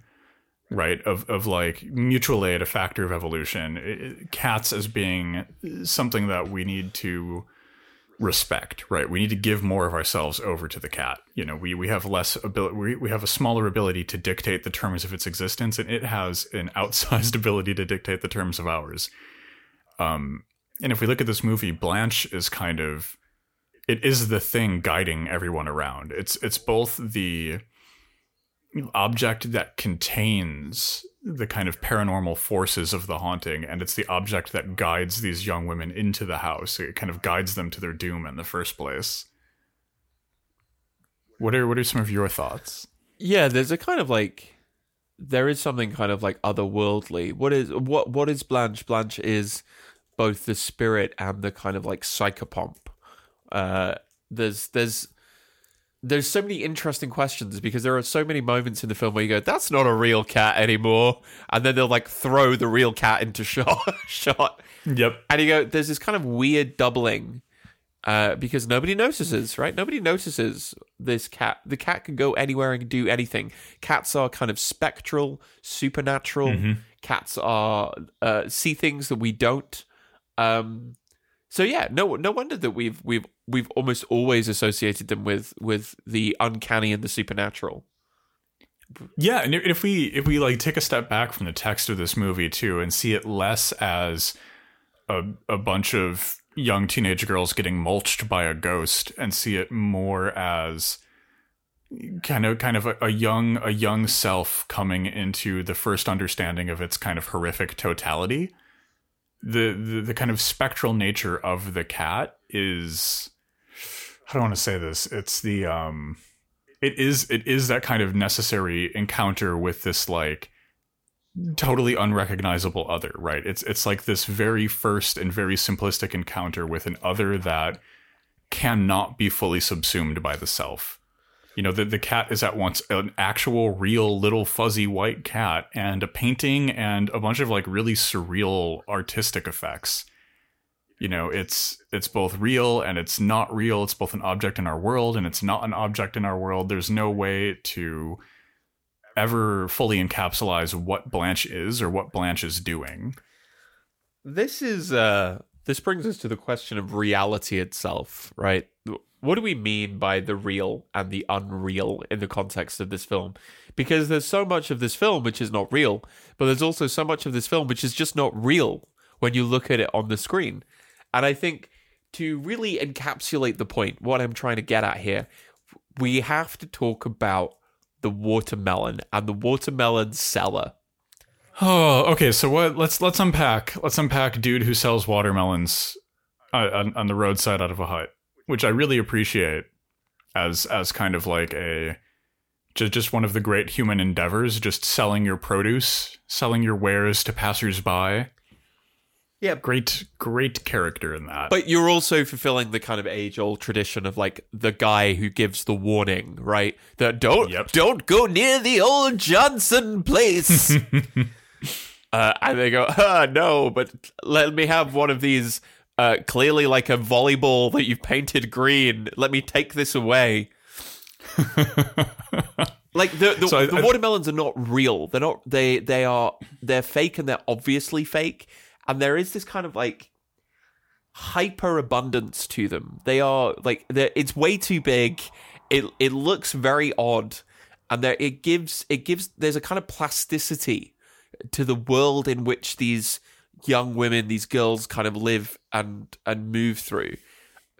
right, of of like mutual aid, a factor of evolution, cats as being something that we need to respect, right? We need to give more of ourselves over to the cat. You know, we we have less ability, we, we have a smaller ability to dictate the terms of its existence, and it has an *laughs* outsized ability to dictate the terms of ours. Um, and if we look at this movie, Blanche is kind of it is the thing guiding everyone around. It's it's both the object that contains the kind of paranormal forces of the haunting, and it's the object that guides these young women into the house. It kind of guides them to their doom in the first place. What are what are some of your thoughts? Yeah, there's a kind of like there is something kind of like otherworldly. What is what what is Blanche? Blanche is both the spirit and the kind of like psychopomp. Uh there's there's there's so many interesting questions because there are so many moments in the film where you go, "That's not a real cat anymore," and then they'll like throw the real cat into *laughs* shot, shot, Yep. and you go, "There's this kind of weird doubling." Uh, because nobody notices, right? Nobody notices this cat. The cat can go anywhere and do anything. Cats are kind of spectral, supernatural. Cats are uh, see things that we don't. Um, so yeah, no, no wonder that we've we've we've almost always associated them with with the uncanny and the supernatural. Yeah, and if we if we like take a step back from the text of this movie too and see it less as a a bunch of young teenage girls getting mulched by a ghost and see it more as kind of kind of a, a young a young self coming into the first understanding of its kind of horrific totality. The, the the kind of spectral nature of the cat is I want to say this? It's the um it is it is that kind of necessary encounter with this like totally unrecognizable other right it's it's like this very first and very simplistic encounter with an other that cannot be fully subsumed by the self you know the, the cat is at once an actual real little fuzzy white cat and a painting and a bunch of like really surreal artistic effects you know it's it's both real and it's not real it's both an object in our world and it's not an object in our world there's no way to ever fully encapsulate what blanche is or what blanche is doing This is uh this brings us to the question of reality itself, right? What do we mean by the real and the unreal in the context of this film? Because there's so much of this film which is not real, but there's also so much of this film which is just not real when you look at it on the screen. And I think to really encapsulate the point, what I'm trying to get at here, we have to talk about the watermelon and the watermelon seller. oh okay so what let's let's unpack let's unpack dude who sells watermelons uh, on, on the roadside out of a hut which i really appreciate as as kind of like a just just one of the great human endeavors just selling your produce selling your wares to passersby Yeah, great great character in that But you're also fulfilling the kind of age old tradition of like the guy who gives the warning, right? That don't Yep. don't go near the old Johnson place. *laughs* uh, and they go, uh, no, but let me have one of these. Uh, clearly, like a volleyball that you've painted green. Let me take this away. *laughs* Like the the, So I- the I- watermelons are not real. They're not. They they are. They're fake and they're obviously fake. And there is this kind of like hyper abundance to them. They are like it's way too big. It it looks very odd, and there it gives it gives there's a kind of plasticity to the world in which these young women, these girls, kind of live and and move through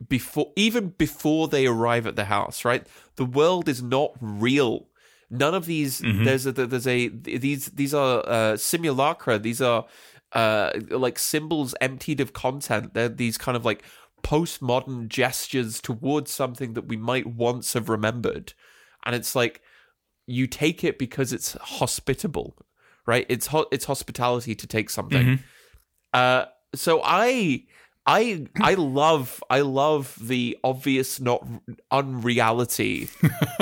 before even before they arrive at the house. Right, the world is not real. None of these. Mhm. There's a there's a these these are uh, simulacra. These are uh like symbols emptied of content. They're these kind of like postmodern gestures towards something that we might once have remembered. And it's like you take it because it's hospitable, right? It's ho- it's hospitality to take something. Mhm. Uh, so I, I, I love, I love the obvious not unreality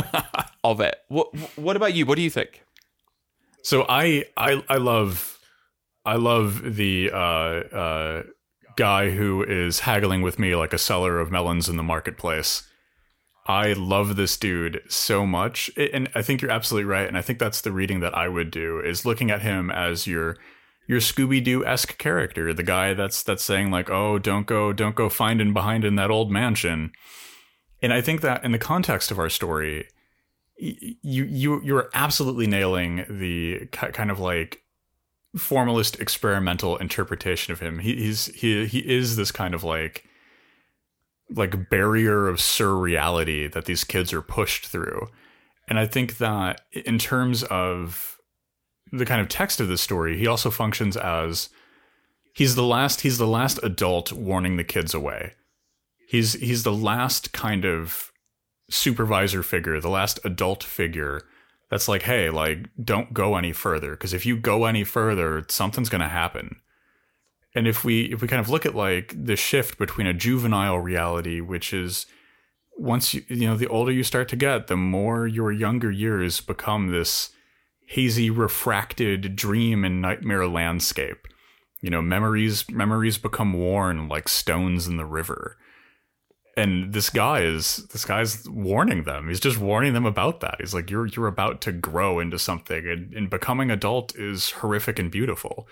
*laughs* of it. What, what about you? What do you think? So I I I love I love the uh, uh, guy who is haggling with me like a seller of melons in the marketplace. I love this dude so much, and I think you're absolutely right. And I think that's the reading that I would do is looking at him as your your Scooby Doo esque character, the guy that's that's saying like, "Oh, don't go, don't go finding behind in that old mansion." And I think that in the context of our story, you you you're absolutely nailing the kind of like formalist experimental interpretation of him. He, he's he he is this kind of like like barrier of surreality that these kids are pushed through. And I think that in terms of the kind of text of this story, he also functions as he's the last he's the last adult warning the kids away. He's he's the last kind of supervisor figure, the last adult figure that's like, hey, like, don't go any further because if you go any further, something's going to happen. And if we if we kind of look at like the shift between a juvenile reality, which is once you you know the older you start to get, the more your younger years become this hazy, refracted dream and nightmare landscape. You know, memories memories become worn like stones in the river and this guy is this guy's warning them. He's just warning them about that. He's like you're you're about to grow into something and, and becoming adult is horrific and beautiful.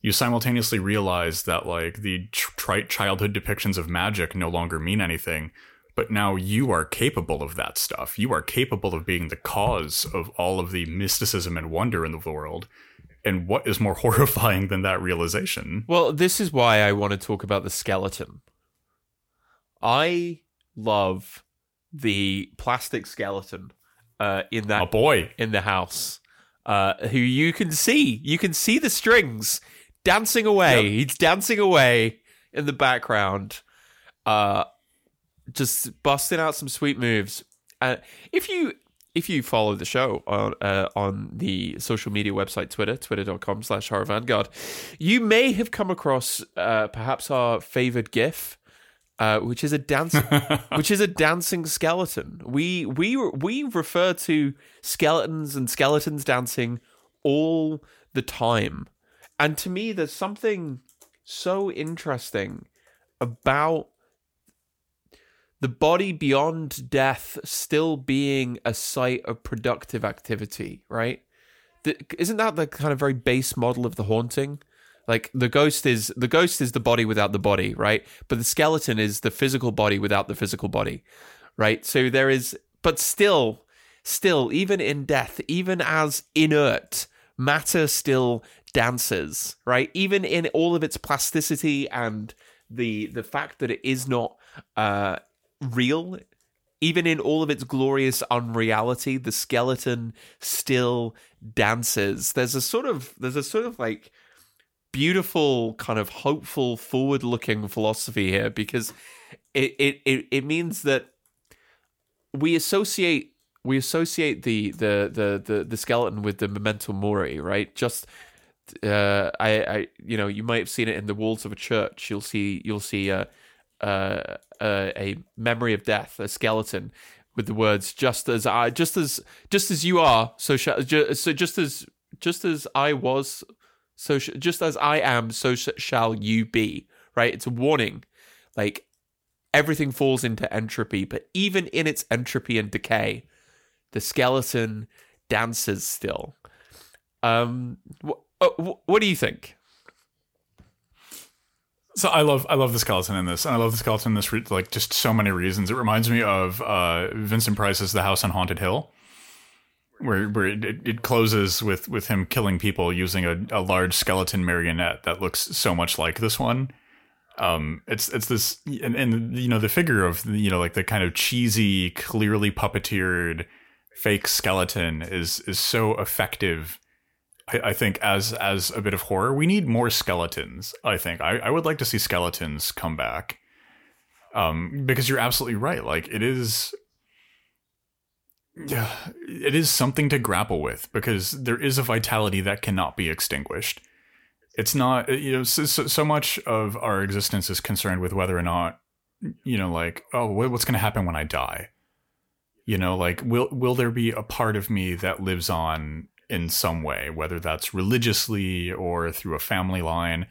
You simultaneously realize that like the trite childhood depictions of magic no longer mean anything but now you are capable of that stuff. You are capable of being the cause of all of the mysticism and wonder in the world. And what is more *laughs* horrifying than that realization? Well, this is why I want to talk about the skeleton. I love the plastic skeleton uh, in that oh boy in the house, uh, who you can see. You can see the strings dancing away. Yep. He's dancing away in the background, uh, just busting out some sweet moves. Uh, if you if you follow the show on uh, on the social media website Twitter, twitter.com slash horror vanguard, you may have come across uh, perhaps our favored GIF, uh, which is a dance *laughs* which is a dancing skeleton. We we we refer to skeletons and skeletons dancing all the time. And to me there's something so interesting about the body beyond death still being a site of productive activity, right? Isn't that the kind of very base model of the haunting? Like the ghost is the ghost is the body without the body, right? But the skeleton is the physical body without the physical body, right? So there is, but still, still, even in death, even as inert, matter still dances, right? Even in all of its plasticity and the the fact that it is not uh, real, even in all of its glorious unreality, the skeleton still dances. There's a sort of there's a sort of like beautiful kind of hopeful forward looking philosophy here because it, it it it means that we associate we associate the the the the, the skeleton with the memento mori right? Just uh i i you know you might have seen it in the walls of a church. You'll see you'll see a uh, a memory of death a skeleton with the words just as i just as just as you are so shall ju- so just as just as i was so sh- just as I am, so sh- shall you be. Right? It's a warning. Like everything falls into entropy, but even in its entropy and decay, the skeleton dances still. Um, wh- uh, wh- what do you think? So I love I love the skeleton in this, and I love the skeleton in this for like just so many reasons. It reminds me of uh, Vincent Price's The House on Haunted Hill, where where it, it, closes with with him killing people using a, a large skeleton marionette that looks so much like this one. Um, it's it's this and, and you know the figure of you know like the kind of cheesy, clearly puppeteered fake skeleton is is so effective. I, I think as as a bit of horror, we need more skeletons. I think I, I would like to see skeletons come back. Um, because you're absolutely right. Like it is yeah, it is something to grapple with because there is a vitality that cannot be extinguished. It's not, uh, you know, so, so much of our existence is concerned with whether or not, you know, like, oh, what's going to happen when I die? You know, like, will will there be a part of me that lives on in some way, whether that's religiously or through a family line?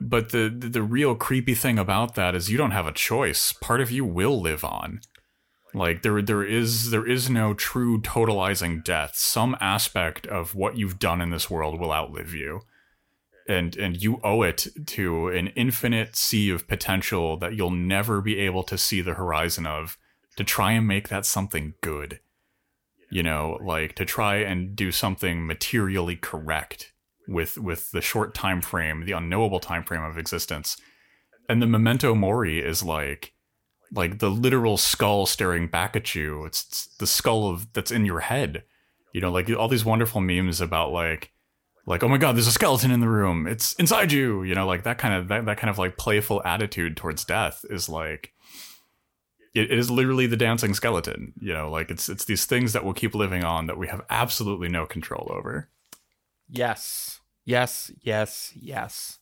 But the the real creepy thing about that is you don't have a choice. Part of you will live on like there there is there is no true totalizing death. Some aspect of what you've done in this world will outlive you. And and you owe it to an infinite sea of potential that you'll never be able to see the horizon of to try and make that something good. You know, like to try and do something materially correct with with the short time frame, the unknowable time frame of existence. And the memento mori is like like the literal skull staring back at you. It's, it's the skull of that's in your head. You know, like all these wonderful memes about like like oh my god there's a skeleton in the room. It's inside you. You know like that kind of that, that kind of like playful attitude towards death is like it, is literally the dancing skeleton. You know like it's it's these things that will keep living on that we have absolutely no control over. Yes. Yes yes yes.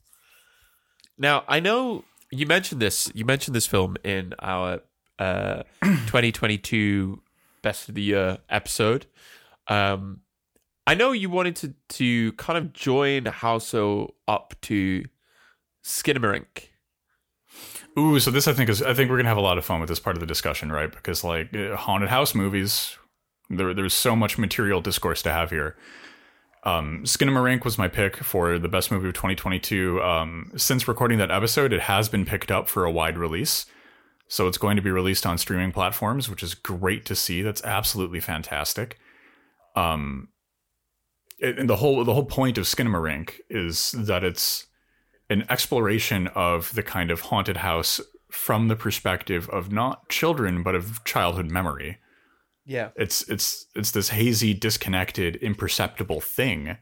Now i know you mentioned this. You mentioned this film in our uh, *clears throat* 2022 Best of the Year episode. Um, I know you wanted to to kind of join Hausu up to Skinamarink. Ooh, so this I think is I think we're gonna have a lot of fun with this part of the discussion, right? Because like uh, haunted house movies, there there's so much material discourse to have here. Um, Skinamarink was my pick for the best movie of 2022. Um, since recording that episode, it has been picked up for a wide release. So it's going to be released on streaming platforms, which is great to see. That's absolutely fantastic. Um, and the whole the whole point of Skinamarink is that it's an exploration of the kind of haunted house from the perspective of not children but of childhood memory. Yeah. It's it's it's this hazy, disconnected, imperceptible thing,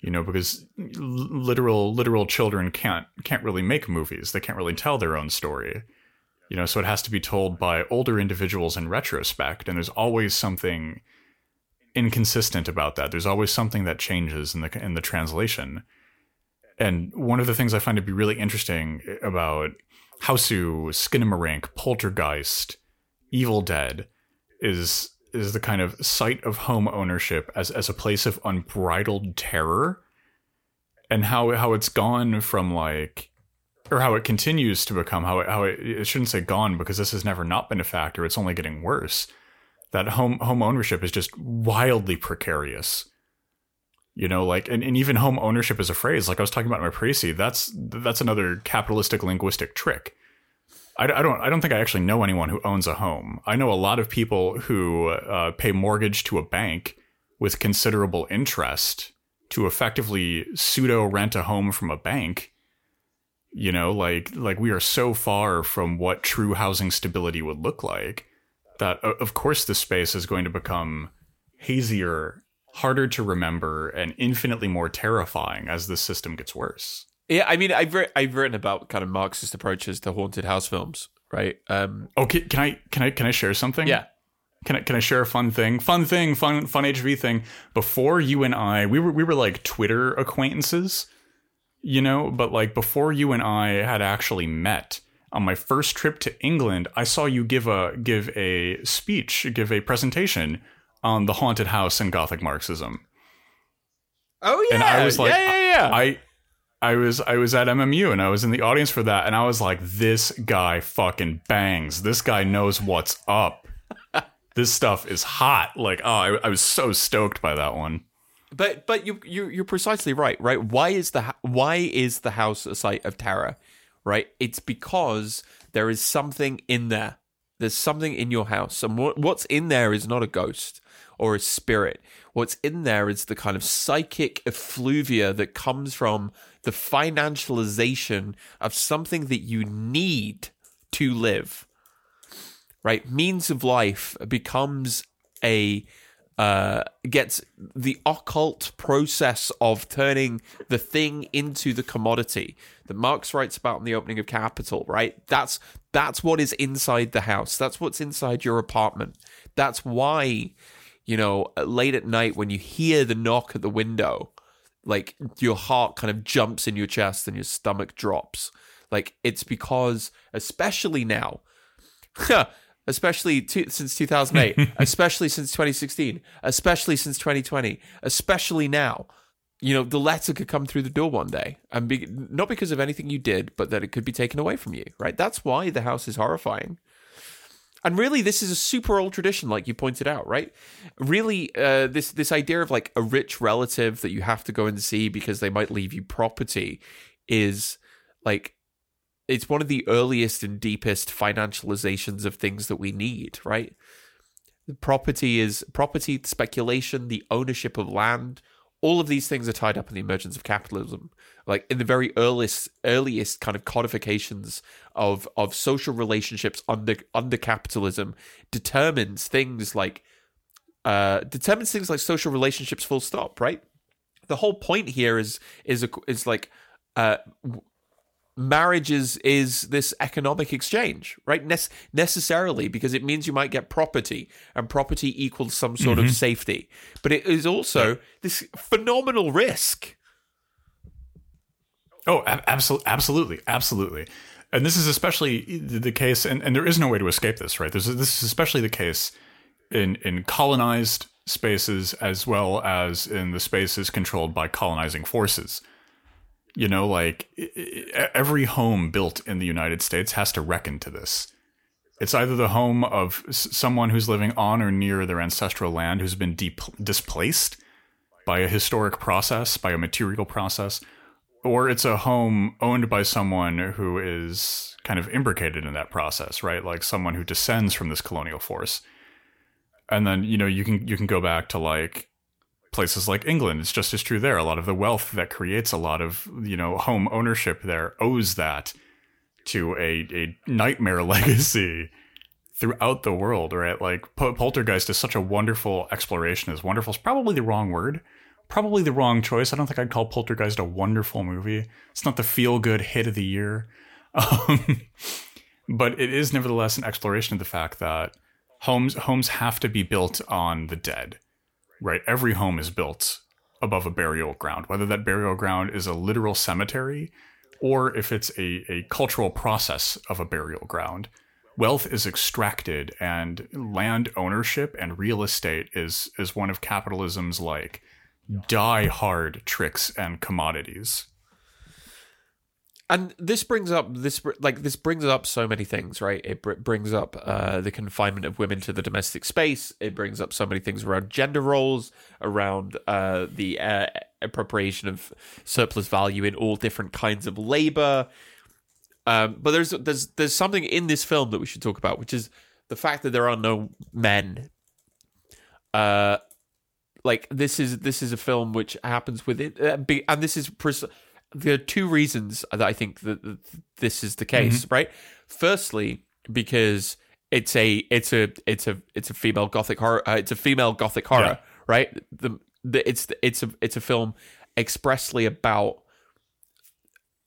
you know, because literal literal children can't can't really make movies. They can't really tell their own story. You know, so it has to be told by older individuals in retrospect, and there's always something inconsistent about that. There's always something that changes in the in the translation. And one of the things I find to be really interesting about Hausu, Skinamarink, Poltergeist, Evil Dead is is the kind of site of home ownership as as a place of unbridled terror. And how how it's gone from like or how it continues to become how it, how it, it shouldn't say gone because this has never not been a factor. It's only getting worse. That home home ownership is just wildly precarious. You know like and, and even home ownership as a phrase like i was talking about in my précis that's that's another capitalistic linguistic trick I, I, don't. I don't think I actually know anyone who owns a home. I know a lot of people who uh, pay mortgage to a bank with considerable interest to effectively pseudo rent a home from a bank. You know, like like we are so far from what true housing stability would look like that of course the space is going to become hazier, harder to remember, and infinitely more terrifying as the system gets worse. Yeah, I mean, I've re- I've written about kind of Marxist approaches to haunted house films, right? Um, okay, can I can I can I share something? Yeah. Can I can I share a fun thing? Fun thing, fun fun HV thing. Before you and I, we were we were like Twitter acquaintances, you know. But like before you and I had actually met, on my first trip to England, I saw you give a give a speech, give a presentation on the haunted house and Gothic Marxism. Oh yeah, and I was like, yeah, yeah, yeah. I I was I was at MMU and I was in the audience for that and I was like this guy fucking bangs. This guy knows what's up. this stuff is hot. Like oh I, I was so stoked by that one. But but you you you're precisely right, right? Why is the why is the house a site of terror? Right? It's because there is something in there. There's something in your house and what, what's in there is not a ghost. or a spirit. What's in there is the kind of psychic effluvia that comes from the financialization of something that you need to live. Right? Means of life becomes a uh, gets the occult process of turning the thing into the commodity that Marx writes about in the opening of Capital, right? That's that's what is inside the house. That's what's inside your apartment. That's why, you know, late at night when you hear the knock at the window, like your heart kind of jumps in your chest and your stomach drops. Like it's because, especially now, *laughs* especially to, since 2008, *laughs* especially since 2016, especially since 2020, especially now. You know, the letter could come through the door one day, and be, not because of anything you did, but that it could be taken away from you. Right? That's why the house is horrifying. And really, this is a super old tradition, like you pointed out, right? Really, uh, this this idea of like a rich relative that you have to go and see because they might leave you property is like it's one of the earliest and deepest financializations of things that we need, right? Property is property speculation, the ownership of land. All of these things are tied up in the emergence of capitalism. Like in the very earliest, earliest kind of codifications of of social relationships under under capitalism, determines things like uh, determines things like social relationships. Full stop. Right. The whole point here is is a, is like uh, marriage is is this economic exchange right? Ne- necessarily because it means you might get property and property equals some sort mm-hmm. of safety. But it is also yeah. this phenomenal risk. Oh absolutely absolutely absolutely. And this is especially the case and, and there is no way to escape this right? This is, this is especially the case in in colonized spaces as well as in the spaces controlled by colonizing forces you know, like every home built in the United States has to reckon to this. It's either the home of someone who's living on or near their ancestral land who's been de- displaced by a historic process, by a material process, or it's a home owned by someone who is kind of imbricated in that process, right? Like someone who descends from this colonial force. And then, you know, you can you can go back to like places like England, it's just as true there. A lot of the wealth that creates a lot of you know home ownership there owes that to a a nightmare *laughs* legacy throughout the world. Right, like Poltergeist is such a wonderful exploration. Is wonderful is probably the wrong word. Probably the wrong choice. I don't think I'd call Poltergeist a wonderful movie. It's not the feel good hit of the year. *laughs* Um, but it is nevertheless an exploration of the fact that homes homes have to be built on the dead right? Every home is built above a burial ground, whether that burial ground is a literal cemetery or if it's a, a cultural process of a burial ground. Wealth is extracted and land ownership and real estate is is one of capitalism's like die hard tricks and commodities and this brings up this like this brings up so many things right? It br- brings up uh, the confinement of women to the domestic space. It brings up so many things around gender roles around uh, the uh, appropriation of surplus value in all different kinds of labor. Um, but there's there's there's something in this film that we should talk about which is the fact that there are no men. Uh like this is this is a film which happens with it uh, and this is pres- there are two reasons that I think that this is the case, mm-hmm. right? Firstly, because it's a it's a it's a it's a female gothic horror. Uh, it's a female gothic horror, yeah. right? The, the it's it's a it's a film expressly about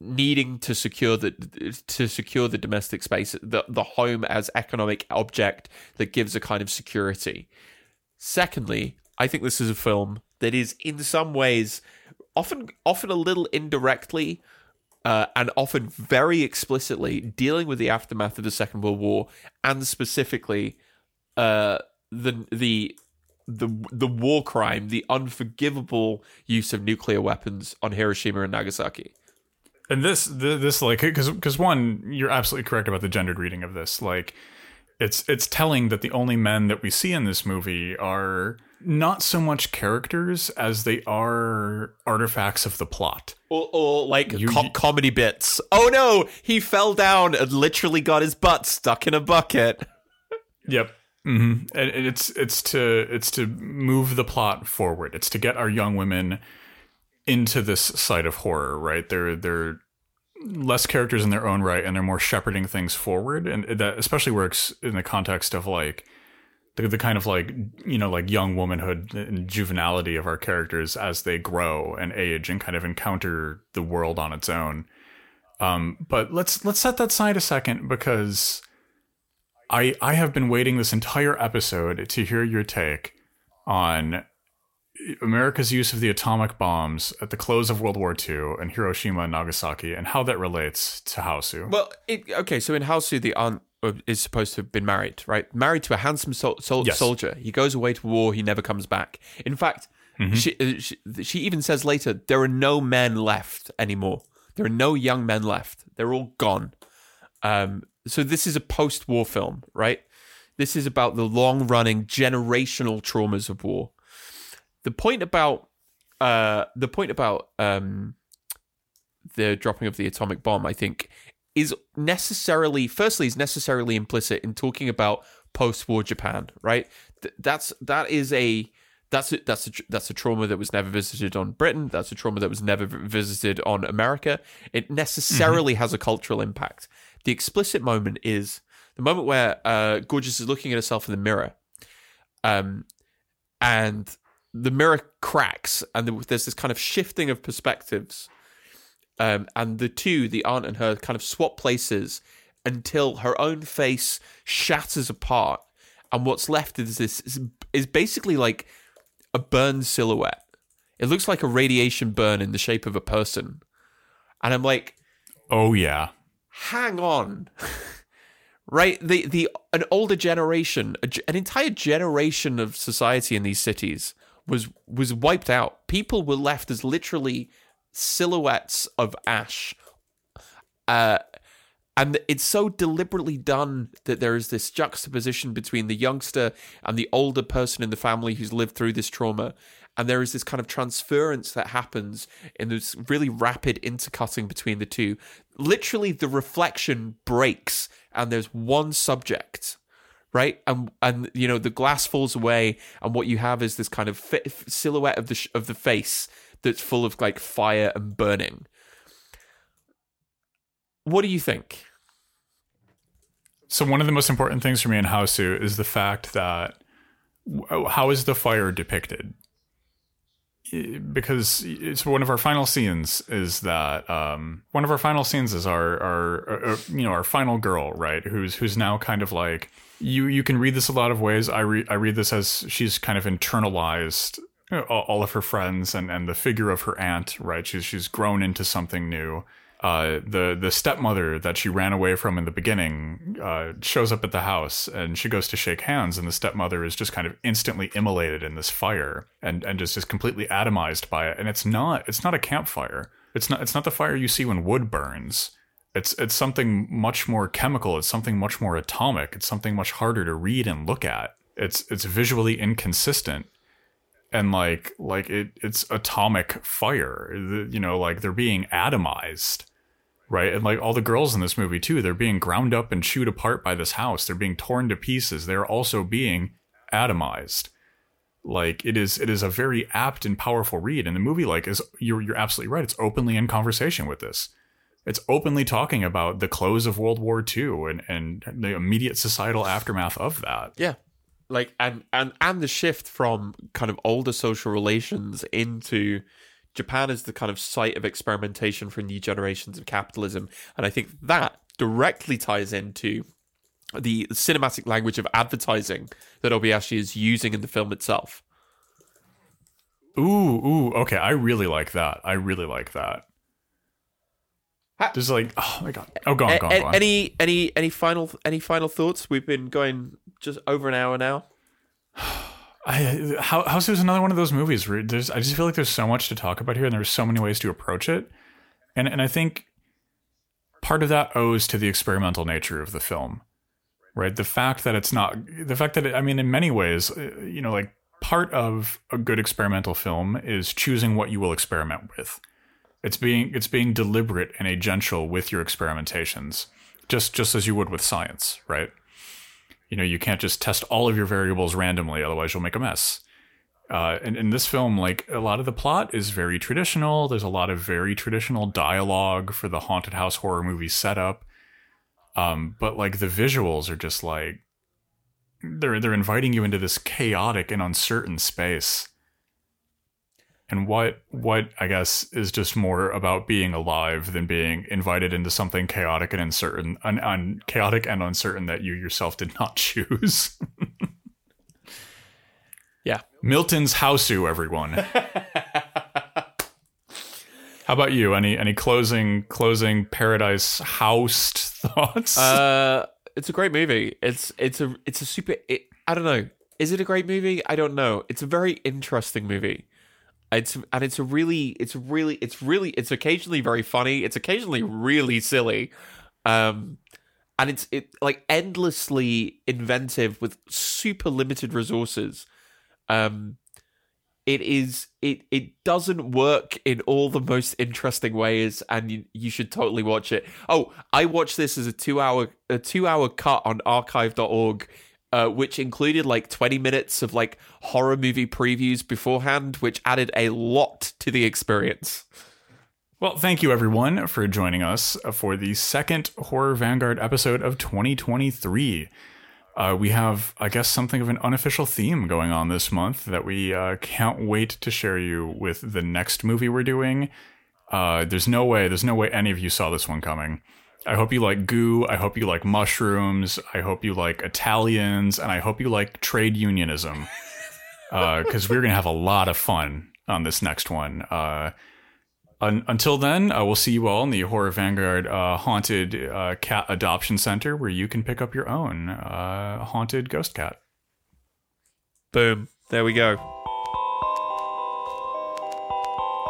needing to secure the to secure the domestic space, the the home as economic object that gives a kind of security. Secondly, I think this is a film that is in some ways often often a little indirectly uh, and often very explicitly dealing with the aftermath of the Second World War and specifically uh, the the the the war crime, the unforgivable use of nuclear weapons on Hiroshima and Nagasaki. And this this like because because one, you're absolutely correct about the gendered reading of this. Like, it's it's telling that the only men that we see in this movie are not so much characters as they are artifacts of the plot. Or, or like you, co- comedy bits. Oh no, he fell down and literally got his butt stuck in a bucket. Yep. hmm And and it's it's to it's to move the plot forward. It's to get our young women into this side of horror, right? They're they're less characters in their own right, and they're more shepherding things forward, and that especially works in the context of like the, the kind of like you know like young womanhood and juvenility of our characters as they grow and age and kind of encounter the world on its own. Um, but let's let's set that aside a second because I I have been waiting this entire episode to hear your take on America's use of the atomic bombs at the close of World War II in Hiroshima and Nagasaki and how that relates to Hausu. Well, it, okay, so in Hausu, the uh, is supposed to have been married, right? Married to a handsome sol- sol- Yes. soldier. He goes away to war. He never comes back. In fact, she, uh, she she even says later there are no men left anymore. There are no young men left. They're all gone. Um, so this is a post-war film, right? This is about the long-running generational traumas of war. The point about uh, the point about um, the dropping of the atomic bomb, I think, is necessarily firstly is necessarily implicit in talking about post-war Japan, right? Th- that's that is a that's a, that's a, that's a trauma that was never visited on Britain. That's a trauma that was never visited on America. It necessarily has a cultural impact. The explicit moment is the moment where uh, Gorgeous is looking at herself in the mirror, um, and the mirror cracks, and there- there's this kind of shifting of perspectives um, and the two, the aunt and her, kind of swap places until her own face shatters apart, and what's left is this is, is basically like a burned silhouette. It looks like a radiation burn in the shape of a person, and I'm like, oh yeah. hang on. *laughs* right the the an older generation a an entire generation of society in these cities was was wiped out people were left as literally silhouettes of ash uh and it's so deliberately done that there is this juxtaposition between the youngster and the older person in the family who's lived through this trauma and there is this kind of transference that happens in this really rapid intercutting between the two. Literally the reflection breaks and there's one subject right? And and you know the glass falls away and what you have is this kind of fi- silhouette of the sh- of the face that's full of like fire and burning what do you think So one of the most important things for me in Hausu is the fact that how is the fire depicted? Because it's one of our final scenes is that um, one of our final scenes is our our uh, uh, you know our final girl right who's who's now kind of like you you can read this a lot of ways. I read I read this as she's kind of internalized all of her friends and and the figure of her aunt right. She's she's grown into something new. Uh, the the stepmother that she ran away from in the beginning uh, shows up at the house and she goes to shake hands and the stepmother is just kind of instantly immolated in this fire and and just is completely atomized by it. And it's not it's not a campfire. It's not it's not the fire you see when wood burns. It's it's something much more chemical. It's something much more atomic. It's something much harder to read and look at. It's it's visually inconsistent and like like it it's atomic fire you know like they're being atomized right? And like all the girls in this movie too they're being ground up and chewed apart by this house. They're being torn to pieces. They're also being atomized. Like it is it is a very apt and powerful read and the movie like is you're you're absolutely right. It's openly in conversation with this. It's openly talking about the close of World War II and, and the immediate societal aftermath of that. Yeah. Like and and and the shift from kind of older social relations into Japan as the kind of site of experimentation for new generations of capitalism. And I think that directly ties into the cinematic language of advertising that Obayashi is using in the film itself. Ooh, ooh, okay. I really like that. I really like that. There's like, oh my god. Oh, go on, A- go on, go on. any any any final any final thoughts? We've been going just over an hour now. *sighs* I, House House is another one of those movies where there's. I just feel like there's so much to talk about here, and there's so many ways to approach it, and and I think part of that owes to the experimental nature of the film, right? The fact that it's not the fact that it, I mean, in many ways, uh, you know, like part of a good experimental film is choosing what you will experiment with. It's being it's being deliberate and agential with your experimentations, just just as you would with science, right? You know, you can't just test all of your variables randomly, otherwise you'll make a mess. Uh, and in this film, like a lot of the plot is very traditional. There's a lot of very traditional dialogue for the haunted house horror movie setup. Um, but like the visuals are just like they're they're inviting you into this chaotic and uncertain space. And what what I guess is just more about being alive than being invited into something chaotic and uncertain, un, un, chaotic and uncertain that you yourself did not *laughs* choose. Yeah. Milton's Hausu, everyone. *laughs* How about you? Any any closing closing Paradise Housed *laughs* thoughts? Uh, it's a great movie. It's it's a it's a super. It, I don't know. Is it a great movie? I don't know. It's a very interesting movie. It's and it's a really it's really it's really it's occasionally very funny. It's occasionally really silly. Um, and it's it like endlessly inventive with super limited resources. Um, it is it it doesn't work in all the most interesting ways, and you, you should totally watch it. Oh, I watched this as a two hour a two hour cut on archive.org. Uh, which included like 20 minutes of like horror movie previews beforehand, which added a lot to the experience. Well, thank you everyone for joining us for the second Horror Vanguard episode of 2023. Uh, we have, I guess, something of an unofficial theme going on this month that we uh, can't wait to share you with the next movie we're doing. Uh, there's no way, there's no way any of you saw this one coming. I hope you like goo. I hope you like mushrooms. I hope you like Italians, and I hope you like trade unionism. *laughs* Because we're gonna have a lot of fun on this next one. Uh, un- until then, uh, we'll see you all in the Horror Vanguard uh, Haunted uh, Cat Adoption Center, where you can pick up your own uh, haunted ghost cat. Boom. There we go.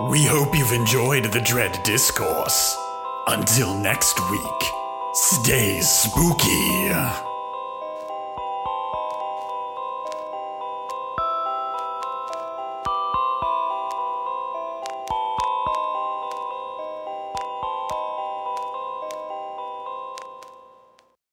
We hope you've enjoyed the Dread Discourse. Until next week, stay spooky.